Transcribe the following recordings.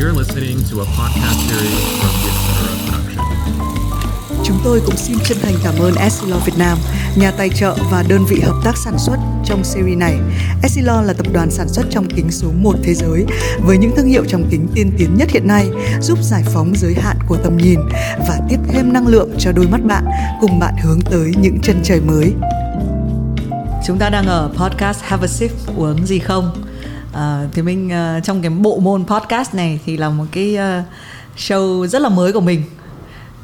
You're listening to a podcast series from the Etc. Production. Chúng tôi cũng xin chân thành cảm ơn Essilor Việt Nam, nhà tài trợ và đơn vị hợp tác sản xuất trong series này. Essilor là tập đoàn sản xuất trong kính số 1 thế giới với những thương hiệu trong kính tiên tiến nhất hiện nay, giúp giải phóng giới hạn của tầm nhìn và tiếp thêm năng lượng cho đôi mắt bạn, cùng bạn hướng tới những chân trời mới. Chúng ta đang ở podcast Have a Sip uống gì không? À, thì mình uh, trong cái bộ môn podcast này thì là một cái uh, show rất là mới của mình.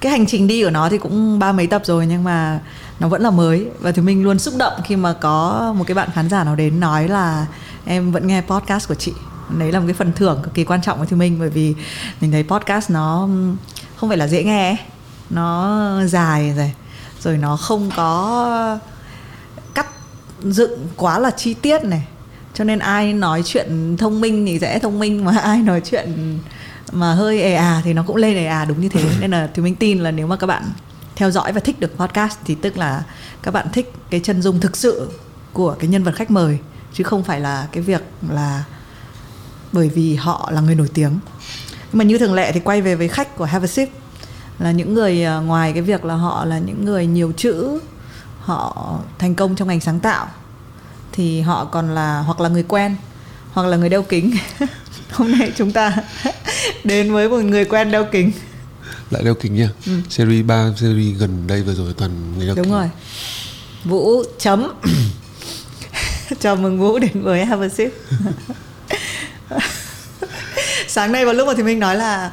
Cái hành trình đi của nó thì cũng ba mấy tập rồi nhưng mà nó vẫn là mới. Và thì mình luôn xúc động khi mà có một cái bạn khán giả nào đến nói là em vẫn nghe podcast của chị. Đấy là một cái phần thưởng cực kỳ quan trọng với thì mình bởi vì mình thấy podcast nó không phải là dễ nghe nó dài rồi rồi nó không có cắt dựng quá là chi tiết này cho nên ai nói chuyện thông minh thì dễ thông minh mà ai nói chuyện mà hơi ề à thì nó cũng lên ề à đúng như thế. Nên là thì mình tin là nếu mà các bạn theo dõi và thích được podcast thì tức là các bạn thích cái chân dung thực sự của cái nhân vật khách mời chứ không phải là cái việc là bởi vì họ là người nổi tiếng. Nhưng mà như thường lệ thì quay về với khách của Have a Sip là những người à, ngoài cái việc là họ là những người nhiều chữ họ thành công trong ngành sáng tạo thì họ còn là hoặc là người quen hoặc là người đeo kính. Hôm nay chúng ta đến với một người quen đeo kính. Lại đeo kính nha. Ừ. series 3 series gần đây vừa rồi toàn người đeo đúng kính. rồi. Vũ chấm. Chào mừng vũ đến với have a sip. Sáng nay vào lúc mà thì mình nói là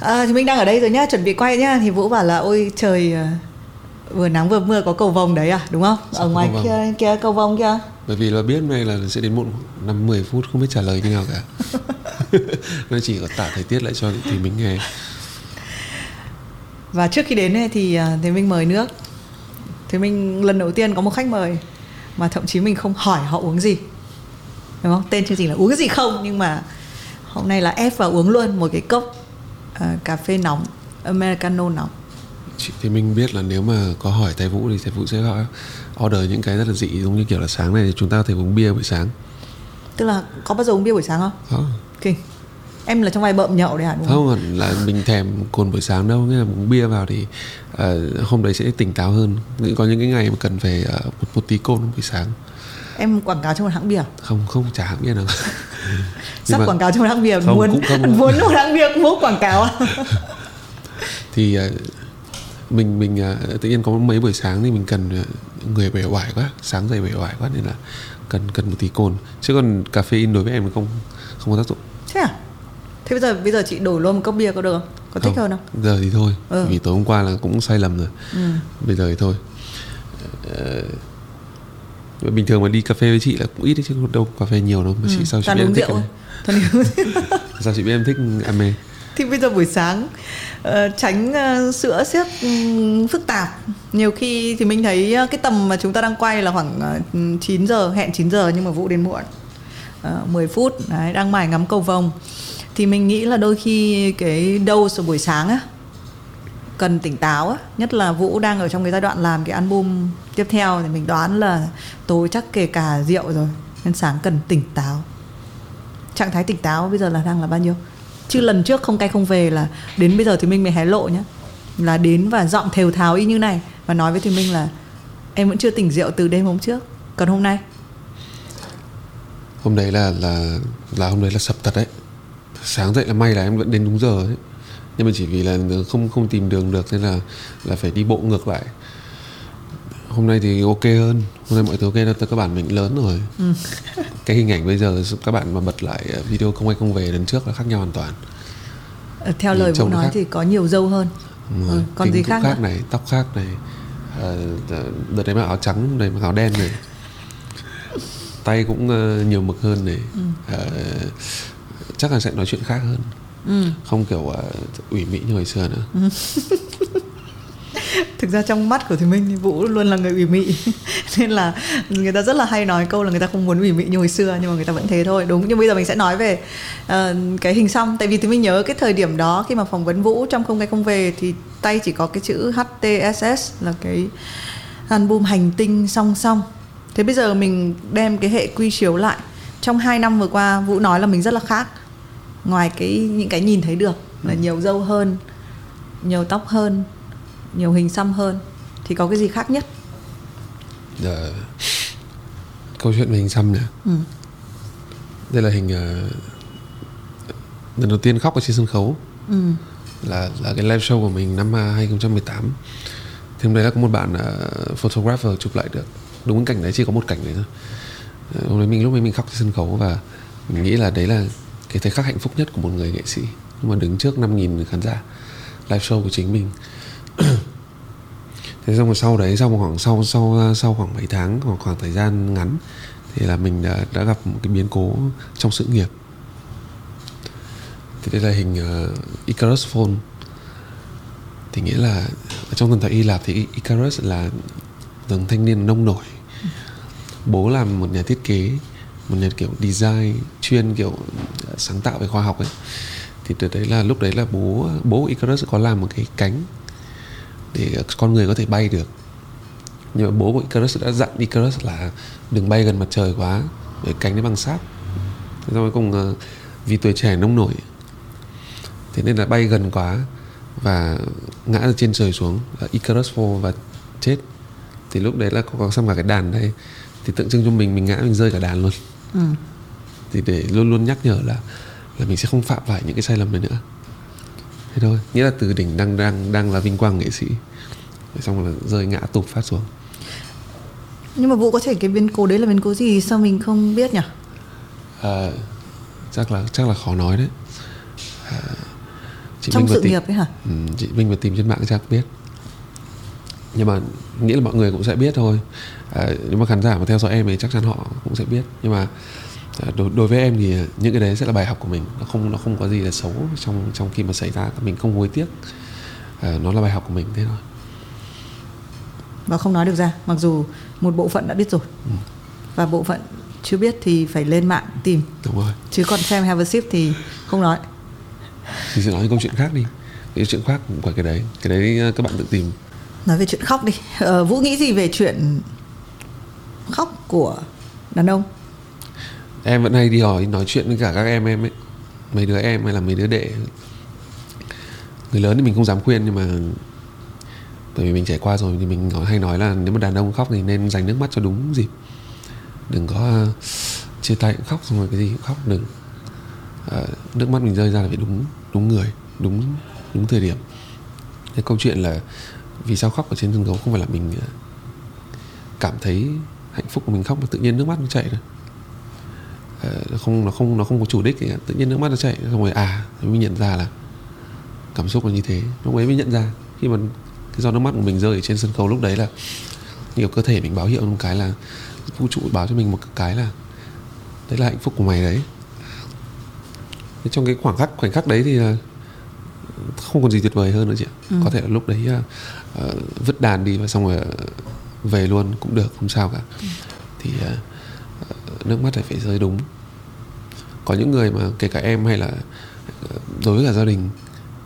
à, thì mình đang ở đây rồi nhá chuẩn bị quay nhá thì vũ bảo là ôi trời ờ, vừa nắng vừa mưa có cầu vồng đấy à đúng không? Sao ở ngoài cầu kia kia cầu vồng kia bởi vì là biết này là sẽ đến muộn năm 10 phút không biết trả lời như nào cả. Nó chỉ có tả thời tiết lại cho thì mình nghe. Và trước khi đến này thì à, thì mình mời nước. Thì mình lần đầu tiên có một khách mời mà thậm chí mình không hỏi họ uống gì. Đúng không? Tên chương trình là uống gì không? Nhưng mà hôm nay là ép vào uống luôn một cái cốc à, cà phê nóng americano nóng Chị- thì mình biết là nếu mà có hỏi thầy Vũ thì thầy Vũ sẽ gọi. Order những cái rất là dị giống như kiểu là sáng này thì chúng ta có thể uống bia buổi sáng. Tức là có bao giờ uống bia buổi sáng không? Không. Kinh em là trong vai bợm nhậu đấy hả? Đúng không, không? là mình thèm cồn buổi sáng đâu nghĩa là uống bia vào thì ờ, hôm đấy sẽ tỉnh táo hơn. Có những cái ngày mà cần phải ờ, một, một tí cồn buổi sáng. Em quảng cáo cho một hãng bia không không chả hãng bia nào. Sắp mà- quảng cáo cho một hãng bia Không, muốn không. muốn một hãng bia muốn quảng cáo. À? thì ờ, mình mình ờ, tự nhiên có mấy buổi sáng thì mình cần ờ, người bể oải quá sáng dậy bể oải quá nên là cần cần một tí cồn. Chứ còn caffeine đối với em không không có tác dụng. Thế à? Thế bây giờ bây giờ chị đổi luôn một cốc bia có được không? Có thích hơn không? giờ thì thôi. Ừ. vì tối hôm qua là cũng sai lầm rồi. Ừ. bây giờ thì thôi. Ờ, bình thường mà đi cà phê với chị là cũng ít đấy chứ đâu cà phê nhiều đâu. Mà chị sao chị biết em thích rượu. em sao chị biết em thích ame thì bây giờ buổi sáng uh, tránh uh, sữa xếp um, ừ, phức tạp. Nhiều khi thì mình thấy uh, cái tầm mà chúng ta đang quay là khoảng ừ, uh, 9 giờ hẹn 9 giờ nhưng mà vũ đến muộn. Uh, 10 phút đấy, đang mải ngắm cầu vồng. Thì mình nghĩ là đôi khi cái dose sau buổi sáng á cần tỉnh táo á nhất là vũ đang ở trong cái giai đoạn làm cái album tiếp theo thì mình đoán là tối chắc kể cả rượu rồi nên sáng cần tỉnh táo. Trạng thái tỉnh táo bây giờ là đang là bao nhiêu? Chứ lần trước không cay không về là đến bây giờ thì minh mới hé lộ nhá. Là đến và giọng thều tháo y như này và nói với thì minh là, em vẫn chưa tỉnh rượu từ đêm hôm trước, còn hôm nay. Hôm đấy là là là hôm đấy là sập tật đấy. Sáng dậy là may là em vẫn đến đúng giờ ấy. Nhưng mà chỉ vì là không không tìm đường được nên là là phải đi bộ ngược lại. Hôm nay thì ok hơn hôm nay mọi thứ ok là các bạn mình lớn rồi Ừ. cái hình ảnh bây giờ các bạn mà bật lại video không quay không về lần trước là khác nhau hoàn toàn Ờ, theo lời nó nói khác. thì có nhiều dâu hơn ừ, còn gì khác, khác nữa? này tóc khác này Ờ, đợt đấy mặc áo trắng này mặc áo đen này tay cũng ờ, nhiều mực hơn này Ừ. Ờ, chắc là sẽ nói chuyện khác hơn ừ. không kiểu ờ, ủy mị như hồi xưa nữa thực ra trong mắt của thì minh thì vũ luôn là người ủy mị. Nên là người ta rất là hay nói câu là người ta không muốn ủy mị như hồi xưa nhưng mà người ta vẫn thế thôi đúng. Nhưng bây giờ mình sẽ nói về ờ, cái hình xăm. Tại vì thì mình nhớ cái thời điểm đó khi mà phỏng vấn vũ trong không cái không về thì tay chỉ có cái chữ HTSS là cái album hành tinh song song. Thế bây giờ mình đem cái hệ quy chiếu lại. Trong 2 năm vừa qua vũ nói là mình rất là khác. Ngoài cái những cái nhìn thấy được là nhiều râu hơn nhiều tóc hơn nhiều hình xăm hơn thì có cái gì khác nhất? Ờ, câu chuyện về hình xăm nè ừ. đây là hình ờ, lần đầu tiên khóc ở trên sân khấu. Ừ. là là cái live show của mình năm à, 2018 thì hôm đấy là có một bạn uh, photographer chụp lại được. Đúng cái cảnh đấy chỉ có một cảnh đấy thôi. Ờ, hôm đấy mình lúc ấy mình khóc trên sân khấu và mình nghĩ là đấy là cái thời khắc hạnh phúc nhất của một người nghệ sĩ. Nhưng mà đứng trước 5.000 khán giả live show của chính mình thế xong rồi sau đấy sau một khoảng sau sau sau khoảng mấy tháng hoặc khoảng thời gian ngắn thì là mình đã, đã gặp một cái biến cố trong sự nghiệp. Thì đây là hình uh, Icarus Phone. Thì nghĩa là ở trong thần thoại Hy Lạp thì Icarus là tầng thanh niên nông nổi. Bố làm một nhà thiết kế một nhà kiểu design chuyên kiểu sáng tạo về khoa học ấy. Thì từ đấy là lúc đấy là bố bố Icarus có làm một cái cánh để con người có thể bay được. Nhưng mà bố của Icarus đã dặn Icarus là đừng bay gần mặt trời quá bởi cánh nó bằng sáp. Thế xong cuối cùng ờ, vì tuổi trẻ nông nổi thế nên là bay gần quá và ngã từ trên trời xuống Icarus fall và chết. Thì lúc đấy là có, có xong cả cái đàn đây. Thì tượng trưng cho mình mình ngã mình rơi cả đàn luôn. Ừ. thì để luôn luôn nhắc nhở là là mình sẽ không phạm phải những cái sai lầm này nữa thế thôi. Nghĩa là từ đỉnh đang đang đang là vinh quang nghệ sĩ. Xong rồi rơi ngã tụt phát xuống. Nhưng mà vũ có thể cái biến cố đấy là biến cố gì sao mình không biết nhỉ? À, chắc là chắc là khó nói đấy. À, chị trong Minh sự tìm- nghiệp ấy hả? Ừ, chị Minh mà tìm trên mạng chắc biết. Nhưng mà nghĩa là mọi người cũng sẽ biết thôi. À, nếu mà khán giả mà theo dõi em thì chắc chắn họ cũng sẽ biết. Nhưng mà đối, đối với em thì những cái đấy sẽ là bài học của mình. Nó không nó không có gì là xấu trong trong khi mà xảy ra. Mình không hối tiếc. À, nó là bài học của mình thế thôi. Và không nói được ra mặc dù một bộ phận đã biết rồi. Và bộ phận chưa biết thì phải lên mạng tìm. Đúng rồi. Chứ còn xem have a sip thì không nói. Thì sẽ nói những câu chuyện khác đi. Cái chuyện khác của cái đấy. Cái đấy à, các bạn tự tìm. Nói về chuyện khóc đi. Ờ, vũ nghĩ gì về chuyện khóc của đàn ông em vẫn hay đi hỏi nói chuyện với cả các em em ấy. Mấy đứa em hay là mấy đứa đệ. Người lớn thì mình không dám khuyên nhưng mà bởi vì mình trải qua rồi thì mình hay nói là nếu mà đàn ông khóc thì nên dành nước mắt cho đúng dịp đừng có ờ, chia tay cũng khóc xong rồi cái gì cũng khóc đừng. À, nước mắt mình rơi ra là phải đúng đúng người đúng đúng thời điểm. Cái câu chuyện là vì sao khóc ở trên sân khấu không phải là mình ờ, cảm thấy hạnh phúc của mình khóc mà tự nhiên nước mắt nó chảy rồi nó không nó không nó không có chủ đích cả. tự nhiên nước mắt nó chảy xong rồi à mình nhận ra là cảm xúc là như thế. Lúc ấy mới nhận ra khi mà cái giọt nước mắt của mình rơi ở trên sân khấu lúc đấy là nhiều cơ thể mình báo hiệu một cái là vũ trụ báo cho mình một cái là đấy là hạnh phúc của mày đấy. Thế trong cái khoảng khắc khoảnh khắc đấy thì là không còn gì tuyệt vời hơn nữa chị ạ. Ừ. có thể là lúc đấy uh, vứt đàn đi và xong rồi về luôn cũng được không sao cả. Thì ờ, ờ, nước mắt lại phải rơi đúng có những người mà kể cả em hay là ờ, đối với cả gia đình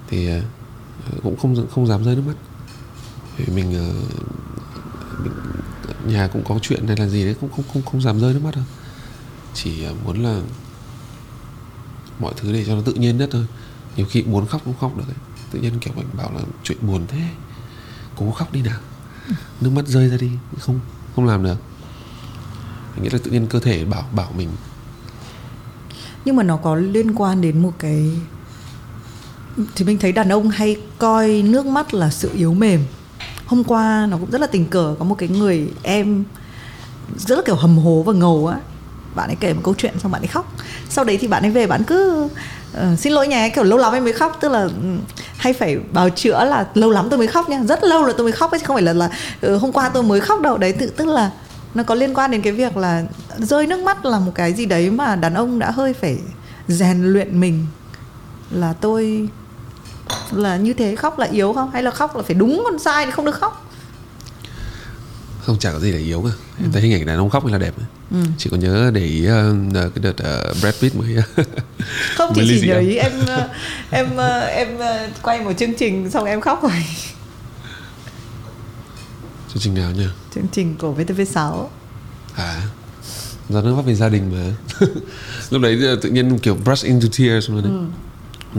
thì ờ, cũng không không dám rơi nước mắt. Vì mình, ờ, mình nhà cũng có chuyện hay là gì đấy cũng không không không dám rơi nước mắt đâu. Chỉ muốn là mọi thứ để cho nó tự nhiên nhất thôi. Nhiều khi muốn khóc cũng khóc được ấy. tự nhiên kiểu mình bảo là chuyện buồn thế cố khóc đi nào. Nước mắt rơi ra đi. Không không làm được. Nghĩa là tự nhiên cơ thể bảo bảo mình nhưng mà nó có liên quan đến một cái thì mình thấy đàn ông hay coi nước mắt là sự yếu mềm. Hôm qua nó cũng rất là tình cờ có một cái người em rất là kiểu hầm hố và ngầu á. Bạn ấy kể một câu chuyện xong bạn ấy khóc. Sau đấy thì bạn ấy về bạn cứ uh, xin lỗi nhà kiểu lâu lắm em mới khóc. Tức là ừ, hay phải bào chữa là lâu lắm tôi mới khóc nha. Rất lâu là tôi mới khóc ấy chứ không phải là là uh, hôm qua tôi mới khóc đâu. Đấy tự tức là nó có liên quan đến cái việc là rơi nước mắt là một cái gì đấy mà đàn ông đã hơi phải rèn luyện mình. Là tôi là như thế khóc là yếu không? Hay là khóc là phải đúng còn sai thì không được khóc? Không chả có gì để yếu cả em thấy hình ảnh đàn ông khóc là đẹp Ừ. chỉ có nhớ để ý ờ, cái đợt ờ, Brad Pitt mới không chị chỉ nhớ ý em em em ờ, quay một chương trình xong em khóc rồi chương trình nào nhỉ? Chương trình của VTV6 à do nó về gia đình mà. Lúc đấy tự nhiên kiểu brush into tears luôn đấy.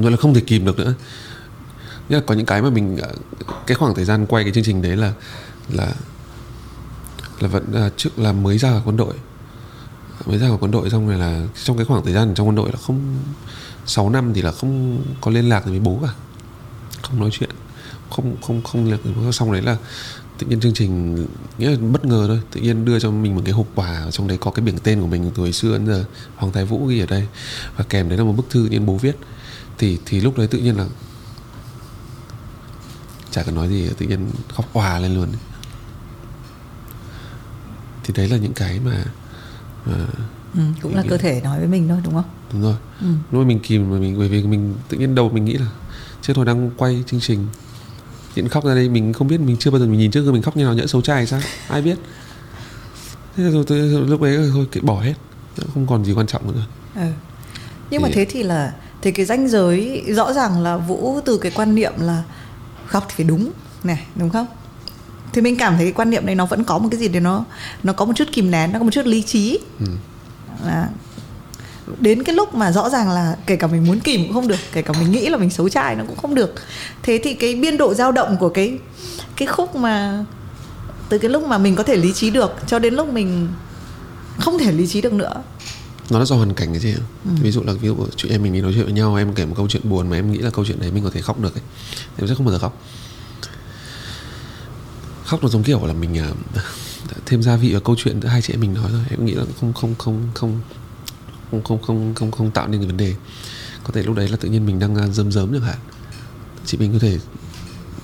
Ừ. là không thể kìm được nữa. Nghĩa là có những cái mà mình cái khoảng thời gian quay cái chương trình đấy là là là vẫn là trước là mới ra ở quân đội. Mới ra ở quân đội xong rồi là trong cái khoảng thời gian trong quân đội là không 6 năm thì là không có liên lạc với bố cả. Không nói chuyện. Không không không liên lạc xong đấy là tự nhiên chương trình nghĩa là bất ngờ thôi tự nhiên đưa cho mình một cái hộp quà trong đấy có cái biển tên của mình từ hồi xưa đến giờ hoàng thái vũ ghi ở đây. Và kèm đấy là một bức thư nhân bố viết. Thì thì lúc đấy tự nhiên là chả cần nói gì tự nhiên khóc òa lên luôn thì đấy là những cái mà, mà ừ, cũng là cơ thể nói với mình thôi đúng không? Đúng rồi. Ừ. lúc mà mình kìm mà mình bởi vì mình tự nhiên đầu mình nghĩ là chưa thôi đang quay chương trình hiện khóc ra đây mình không biết mình chưa bao giờ mình nhìn trước gương mình khóc như nào nhỡ xấu trai sao? Ai biết? Thế rồi tôi, lúc đấy thôi bỏ hết. Không còn gì quan trọng nữa. Ừ. nhưng thì... mà thế thì là thì cái ranh giới rõ ràng là vũ từ cái quan niệm là khóc thì phải đúng này đúng không? Thì mình cảm thấy cái quan niệm này nó vẫn có một cái gì để nó nó có một chút kìm nén nó có một chút lý trí. Ừ. là đến cái lúc mà rõ ràng là kể cả mình muốn kìm cũng không được kể cả mình nghĩ là mình xấu trai nó cũng không được. Thế thì cái biên độ dao động của cái cái khúc mà từ cái lúc mà mình có thể lý trí được cho đến lúc mình không thể lý trí được nữa. Nó là do hoàn cảnh cái gì ừ. ví dụ là ví dụ chị em mình đi nói chuyện với nhau em kể một câu chuyện buồn mà em nghĩ là câu chuyện đấy mình có thể khóc được ấy. Em sẽ không bao giờ khóc. Khóc nó giống kiểu là mình uh, thêm gia vị vào câu chuyện giữa hai chị em mình nói thôi. Em nghĩ là không không không không không không không không, không tạo nên cái vấn đề. Có thể lúc đấy là tự nhiên mình đang dơm dớm chẳng hạn. Chị mình có thể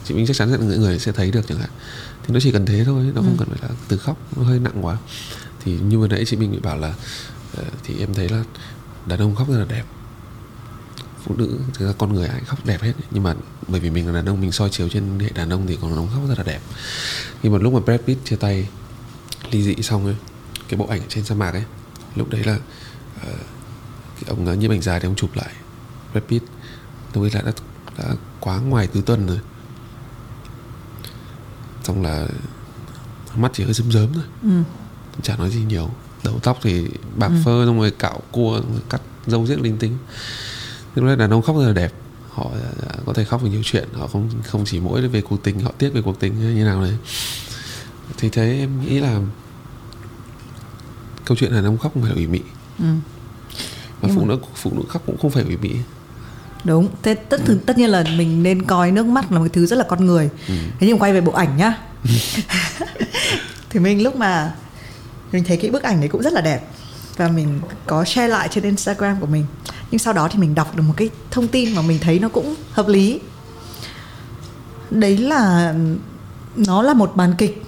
chị mình chắc chắn là người người sẽ thấy được chẳng hạn. Thì nó chỉ cần thế thôi nó không ừ. cần phải là từ khóc nó hơi nặng quá. Thì như vừa nãy chị mình bị bảo là uh, thì em thấy là đàn ông khóc rất là đẹp. Phụ nữ thực ra con người ai khóc đẹp hết. Nhưng mà bởi vì mình là đàn ông mình soi chiếu trên hệ đàn ông thì còn ông khóc rất là đẹp. Nhưng mà lúc mà Brad Pitt chia tay ly dị xong ấy cái bộ ảnh trên sa mạc ấy lúc đấy là uh, cái ông nhiếp ảnh dài thì ông chụp lại. Brad Pitt. Lúc ấy là đã, đã quá ngoài tứ tuần rồi. Xong là mắt chỉ hơi rớm rớm thôi. Ừ. chả nói gì nhiều. Đầu tóc thì bạc ừ. phơ xong rồi cạo cua cắt râu riết linh tinh. Tức là đàn ông khóc rất là đẹp. Họ có thể khóc về nhiều chuyện. Họ không không chỉ mỗi về cuộc tình họ tiếc về cuộc tình như nào đấy. Thì thế em nghĩ là câu chuyện đàn ông khóc không phải là ủy mị ừ. và phụ mà... nữ phụ nữ khóc cũng không phải ủy mị đúng. Thế tất ừ. tất nhiên là mình nên coi nước mắt là một thứ rất là con người. Ừ. thế nhưng quay về bộ ảnh nhá. Thì mình lúc mà mình thấy cái bức ảnh đấy cũng rất là đẹp. Và mình có share lại trên Instagram của mình. Nhưng sau đó thì mình đọc được một cái thông tin mà mình thấy nó cũng hợp lý. Đấy là nó là một màn kịch.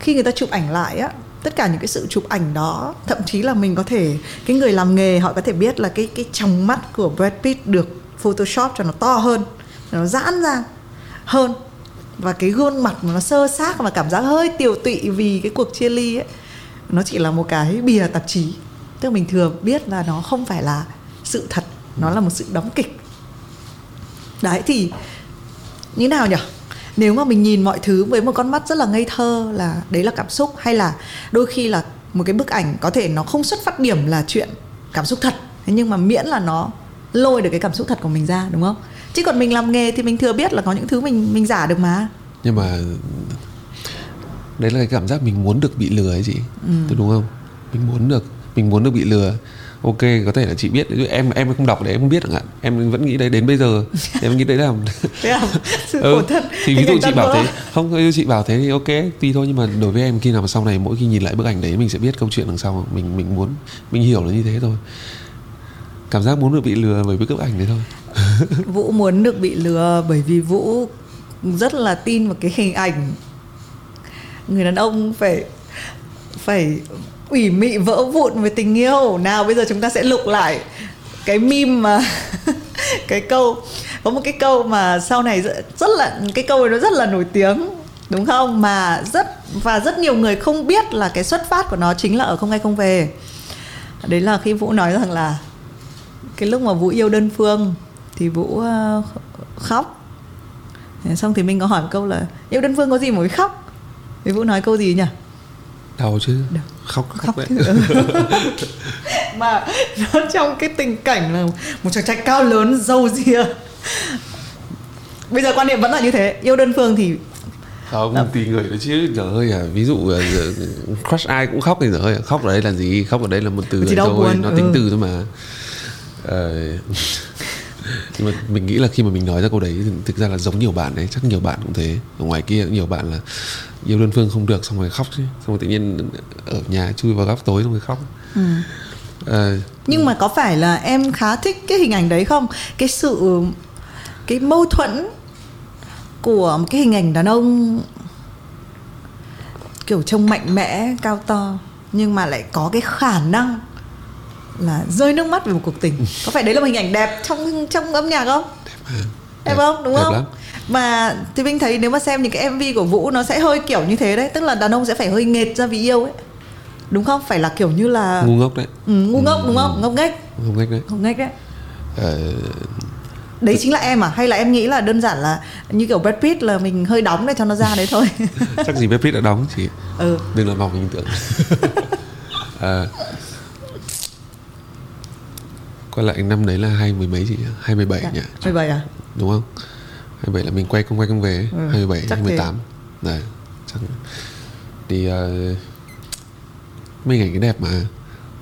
Khi người ta chụp ảnh lại á tất cả những cái sự chụp ảnh đó, thậm chí là mình có thể, cái người làm nghề họ có thể biết là cái cái trong mắt của Brad Pitt được photoshop cho nó to hơn nó giãn ra hơn. Và cái gương mặt nó sơ xác và cảm giác hơi tiều tụy vì cái cuộc chia ly ấy, nó chỉ là một cái bìa tạp chí. Tức mình thừa biết là nó không phải là sự thật, nó là một sự đóng kịch. Đấy, thì như nào nhỉ? Nếu mà mình nhìn mọi thứ với một con mắt rất là ngây thơ là đấy là cảm xúc hay là đôi khi là một cái bức ảnh có thể nó không xuất phát điểm là chuyện cảm xúc thật thế nhưng mà miễn là nó lôi được cái cảm xúc thật của mình ra đúng không? Chứ còn mình làm nghề thì mình thừa biết là có những thứ mình mình giả được mà. Nhưng mà đấy là cái cảm giác mình muốn được bị lừa ấy gì ừ. đúng không? Mình muốn được mình muốn được bị lừa ok có thể là chị biết. Em em không đọc để em không biết ạ. Em vẫn nghĩ đấy đến bây giờ em nghĩ đấy là sự ừ, thân thì ví dụ chị bảo thế. không? Chị bảo thế thì ok tùy thôi nhưng mà đối với em khi nào mà sau này mỗi khi nhìn lại bức ảnh đấy mình sẽ biết câu chuyện đằng sau. Mình mình muốn mình hiểu là như thế thôi. Cảm giác muốn được bị lừa bởi bức ảnh đấy thôi. Vũ muốn được bị lừa bởi vì vũ rất là tin vào cái hình ảnh. Người đàn ông phải phải ủy mị vỡ vụn với tình yêu. Nào bây giờ chúng ta sẽ lục lại cái meme mà cái câu có một cái câu mà sau này rất, rất là cái câu này nó rất là nổi tiếng đúng không? Mà rất và rất nhiều người không biết là cái xuất phát của nó chính là ở không ai không về. Đấy là khi vũ nói rằng là cái lúc mà vũ yêu đơn phương thì vũ ờ, khóc. Xong thì mình có hỏi một câu là yêu đơn phương có gì mà phải khóc? Thì vũ nói câu gì nhỉ? Đau chứ. Được. Khóc khóc, khóc đấy mà nó trong cái tình cảnh là một chàng trai cao lớn râu ria. Bây giờ quan niệm vẫn là như thế. Yêu đơn phương thì không tùy người đó chứ trời ơi à ví dụ giờ crush ai cũng khóc thì trời ơi khóc ở đây là gì? Khóc ở đây là một từ Chỉ rồi thôi buồn, nó ừ. tính từ thôi mà. Ờ, nhưng mà mình nghĩ là khi mà mình nói ra câu đấy thì thực ra là giống nhiều bạn đấy chắc nhiều bạn cũng thế. Ở ngoài kia cũng nhiều bạn là yêu đơn phương không được xong rồi khóc chứ. Xong rồi tự nhiên ở nhà chui vào góc tối xong rồi khóc. Ừ. Ờ, nhưng mà có phải là em khá thích cái hình ảnh đấy không? Cái sự cái mâu thuẫn của một cái hình ảnh đàn ông kiểu trông mạnh mẽ cao to nhưng mà lại có cái khả năng là rơi nước mắt về một cuộc tình. Có phải đấy là một hình ảnh đẹp trong trong âm nhạc không? Đẹp Đẹp, không? Đúng đẹp không? lắm. mà thì mình thấy nếu mà xem những cái mv của vũ nó sẽ hơi kiểu như thế đấy tức là đàn ông sẽ phải hơi nghệt ra vì yêu ấy. Đúng không? Phải là kiểu như là ngu ngốc đấy. Ừ, ngu ngốc đúng không? Ngốc nghếch. Không ngách đấy. Ngốc nghếch đấy. Ờ, đấy chính là em à? Hay là em nghĩ là đơn giản là như kiểu Brad Pitt là mình hơi đóng để cho nó ra đấy thôi? Chắc gì Brad Pitt đã đóng chỉ ừ. đừng làm vòng hình tượng. À, quay lại năm đấy là hai mươi mấy chị hai mươi bảy nhỉ? 17 à? Đúng không? Hai bảy là mình quay không quay không về Ừ, hai mươi bảy hai mươi tám. Này chắc thì uh, mấy ảnh cái đẹp mà.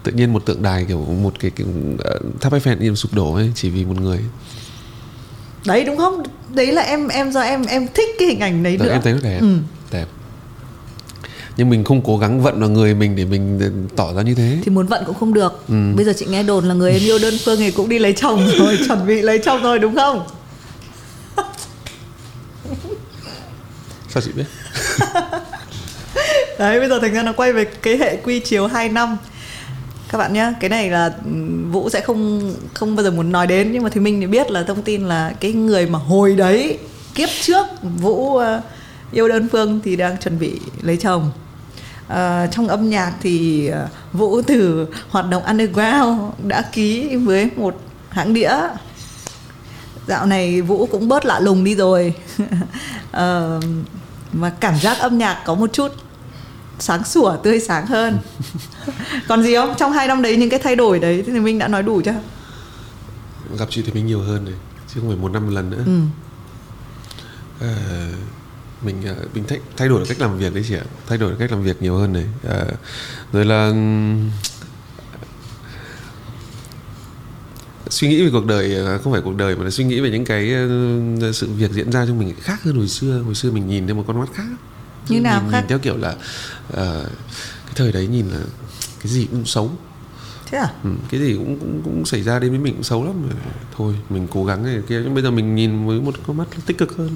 Tự nhiên một tượng đài kiểu một cái, cái uh, tháp Eiffel im sụp đổ ấy chỉ vì một người. Đấy đúng không? Đấy là em em do em em thích cái hình ảnh đấy Đó, nữa. em thấy nó đẹp. Ừ. đẹp nhưng mình không cố gắng vận vào người mình để mình tỏ ra như thế. Thì muốn vận cũng không được. Ừ. bây giờ chị nghe đồn là người em yêu đơn phương thì cũng đi lấy chồng rồi chuẩn bị lấy chồng rồi đúng không? Sao chị biết? Đấy bây giờ thành ra nó quay về cái hệ quy chiếu 2 năm. Các bạn nhé cái này là ừm, vũ sẽ không không bao giờ muốn nói đến nhưng mà thì mình thì biết là thông tin là cái người mà hồi đấy kiếp trước vũ ờ, yêu đơn phương thì đang chuẩn bị lấy chồng Ờ, trong âm nhạc thì ờ, vũ từ hoạt động underground đã ký với một hãng đĩa. Dạo này vũ cũng bớt lạ lùng đi rồi. Ờ, mà cảm giác âm nhạc có một chút sáng sủa tươi sáng hơn. Còn gì không? Trong hai năm đấy những cái thay đổi đấy thì mình đã nói đủ chưa? Gặp chị thì mình nhiều hơn này chứ không phải một năm một lần nữa. Ừ. Ờ, mình ờ, mình thay, thay đổi cách làm việc đấy chị ạ. Thay đổi cách làm việc nhiều hơn này. Ờ, rồi là suy nghĩ về cuộc đời ờ, không phải cuộc đời mà là suy nghĩ về những cái sự việc diễn ra trong mình khác hơn hồi xưa. Hồi xưa mình nhìn theo một con mắt khác. Như nào mình khác? nhìn theo kiểu là ờ, cái thời đấy nhìn là cái gì cũng xấu. Thế à? Ừ, cái gì cũng, cũng cũng xảy ra đến với mình cũng xấu lắm. Rồi. thôi mình cố gắng này kia. Nhưng bây giờ mình nhìn với một con mắt tích cực hơn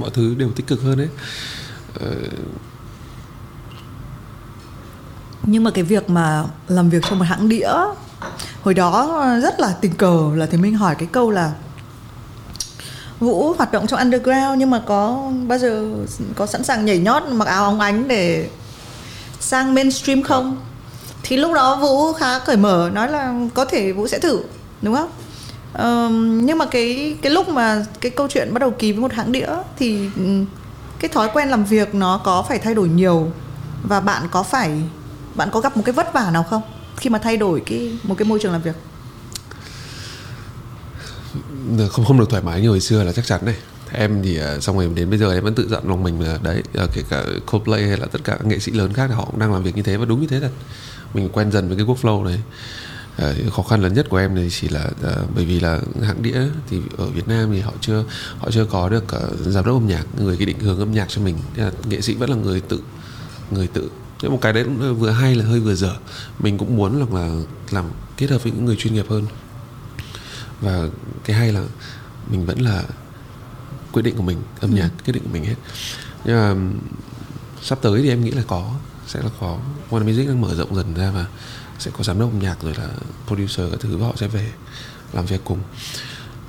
mọi thứ đều tích cực hơn đấy ờ. nhưng mà cái việc mà làm việc trong một hãng đĩa, hồi đó rất là tình cờ là thì mình hỏi cái câu là, vũ hoạt động trong underground nhưng mà có bao giờ có sẵn sàng nhảy nhót mặc áo óng ánh để sang mainstream không? Thì lúc đó vũ khá cởi mở, nói là có thể vũ sẽ thử đúng không? Nhưng mà cái cái lúc mà cái câu chuyện bắt đầu ký với một hãng đĩa thì ừ, cái thói quen làm việc nó có phải thay đổi nhiều và bạn có phải, bạn có gặp một cái vất vả nào không khi mà thay đổi cái, một cái môi trường làm việc? Không không được thoải mái như hồi xưa là chắc chắn này. Em thì ờ, xong rồi đến bây giờ em vẫn tự dặn lòng mình là đấy ờ, kể cả Coldplay hay là tất cả các nghệ sĩ lớn khác thì họ cũng đang làm việc như thế và đúng như thế thật. Mình quen dần với cái workflow này Ờ, khó khăn lớn nhất của em thì chỉ là ờ, bởi vì là hãng đĩa thì ở Việt Nam thì họ chưa họ chưa có được ờ, giám đốc âm nhạc người cái định hướng âm nhạc cho mình. Thế là nghệ sĩ vẫn là người tự người tự. Một cái đấy vừa hay là hơi vừa dở. Mình cũng muốn là, là làm kết hợp với những người chuyên nghiệp hơn. Và cái hay là mình vẫn là quyết định của mình âm nhạc quyết định của mình hết. Nhưng mà sắp tới thì em nghĩ là có sẽ là có. One Music đang mở rộng dần ra và sẽ có giám đốc âm nhạc rồi là producer các thứ và họ sẽ về làm việc cùng.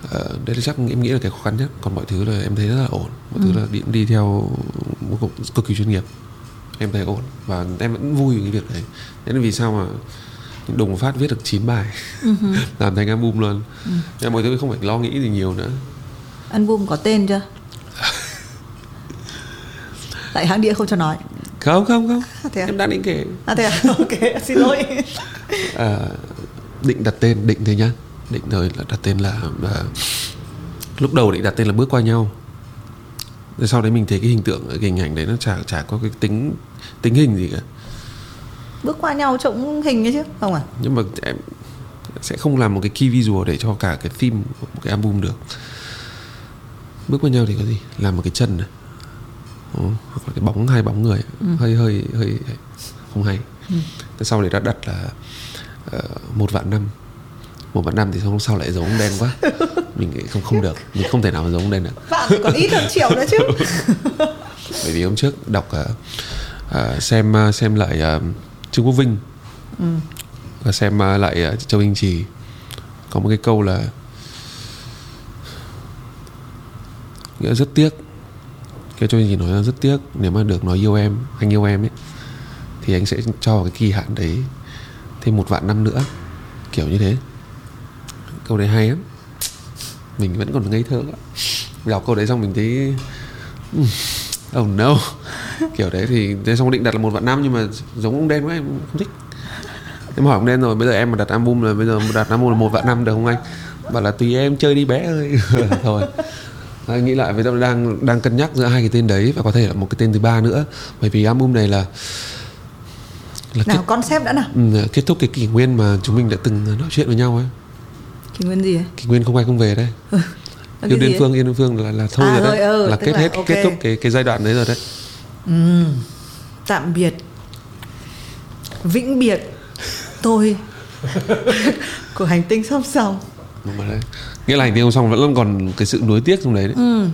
Ờ, đây là chắc em nghĩ là cái khó khăn nhất. Còn mọi thứ là em thấy rất là ổn. Mọi thứ là đi, đi theo một cục cực kỳ chuyên nghiệp. Em thấy ổn. Và em vẫn vui với cái việc đấy. Nên vì sao mà đùng một phát viết được 9 bài. Làm thành album luôn. Nhưng mà mọi thứ không phải lo nghĩ gì nhiều nữa. Album có tên chưa? Tại hãng đĩa không cho nói không không không À, thế à? em đang định kể À thế à? Ok, xin lỗi. à, định đặt tên định thôi nhá định rồi là đặt tên là à, lúc đầu định đặt tên là bước qua nhau rồi sau đấy mình thấy cái hình tượng cái hình ảnh đấy nó chả chả có cái tính tính hình gì cả Bước qua nhau trông hình ấy chứ, không à? nhưng mà em sẽ không làm một cái key visual để cho cả cái theme của một cái album được bước qua nhau thì có gì làm một cái chân này hoặc là cái bóng hai bóng người hơi hơi hơi không hay. Thế sau đấy đã đặt là ờ, một vạn năm. Một vạn năm thì xong sau lại giống đen quá. Mình không không được. Mình không thể nào mà giống đen được. Thì còn ít hơn triệu nữa chứ. bởi vì hôm trước đọc ờ, ờ, xem ờ, xem lại ờ, Trương Quốc Vinh. Và xem ờ, lại ờ, Châu Anh Trì. Có một cái câu là nghĩa rất tiếc thế cho nên chị nói là rất tiếc, nếu mà được nói yêu em, anh yêu em ấy, thì anh sẽ cho vào cái kỳ hạn đấy thêm một vạn năm nữa. Kiểu như thế. Câu đấy hay lắm. Mình vẫn còn ngây thơ. Đọc câu đấy xong mình thấy ừ, Oh no. Kiểu đấy thì, thế xong định đặt là một vạn năm Nhưng mà giống ông đen quá, em không thích. Em hỏi ông đen rồi, Bây giờ em mà đặt album là Bây giờ đặt album là một vạn năm được không anh? Bảo là tùy em, chơi đi bé ơi. Thôi. Đấy, nghĩ lại với tôi đang đang cân nhắc giữa hai cái tên đấy và có thể là một cái tên thứ ba nữa bởi vì album này là là kết, Nào, concept đã nào. ừ, kết thúc cái kỷ nguyên mà chúng mình đã từng nói chuyện với nhau ấy Kỷ nguyên gì ấy? kỷ nguyên không ai không về Là yêu ấy? phương yêu điên phương là là thôi À, rồi đấy ừ, là kết là hết ok. kết thúc cái cái giai đoạn đấy rồi đấy Tạm biệt. Vĩnh biệt. Tôi. của hành tinh song song. Đúng rồi đấy. Nghĩa là hành tinh không xong vẫn còn cái sự nuối tiếc trong đấy đấy. Ừ.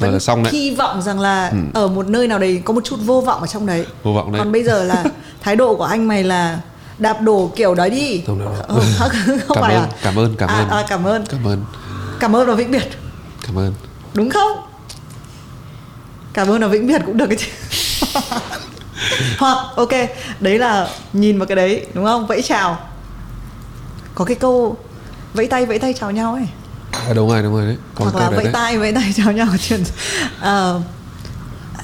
Rồi là xong đấy. hy vọng rằng là ở một nơi nào đấy có một chút vô vọng ở trong đấy Vô vọng đấy. còn bây giờ là thái độ của anh mày là đạp đổ kiểu đấy đi Không đâu đâu. Ờ, không Cảm phải ơn, à? cảm ơn, cảm à, ơn. à, cảm ơn Cảm ơn, cảm ơn và vĩnh biệt cảm ơn. đúng không cảm ơn và vĩnh biệt cũng được cái chứ hoặc ok đấy là nhìn vào cái đấy đúng không vẫy chào có cái câu vẫy tay vẫy tay chào nhau ấy À, đúng rồi, đúng rồi đấy. Có hoặc là vẫy đấy. tay vẫy tay chào nhau chuyện Ờ,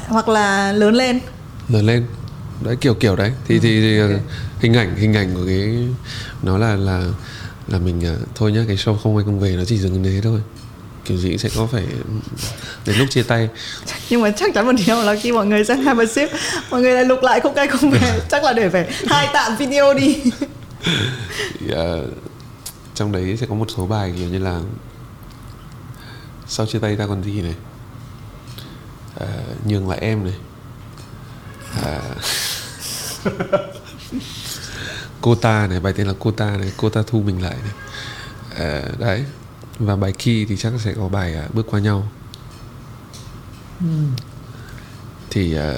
hoặc là lớn lên Lớn lên. Đấy kiểu kiểu đấy. Thì thì, thì ok. hình ảnh hình ảnh của cái nó là là là mình à, thôi nhá cái show không ai không về nó chỉ dừng đến thế thôi. Kiểu gì cũng sẽ có phải đến lúc chia tay nhưng mà chắc chắn một điều là khi mọi người xem hai ship mọi người lại lục lại không cay không về chắc là để phải hai tạm video đi thì, ờ, trong đấy sẽ có một số bài kiểu như là sau chia tay ta còn gì này. Ờ, nhường lại em này. Ờ, cô ta này bài tên là cô ta này cô ta thu mình lại này. Ờ, đấy. Và bài key thì chắc sẽ có bài à, bước qua nhau. Thì ờ,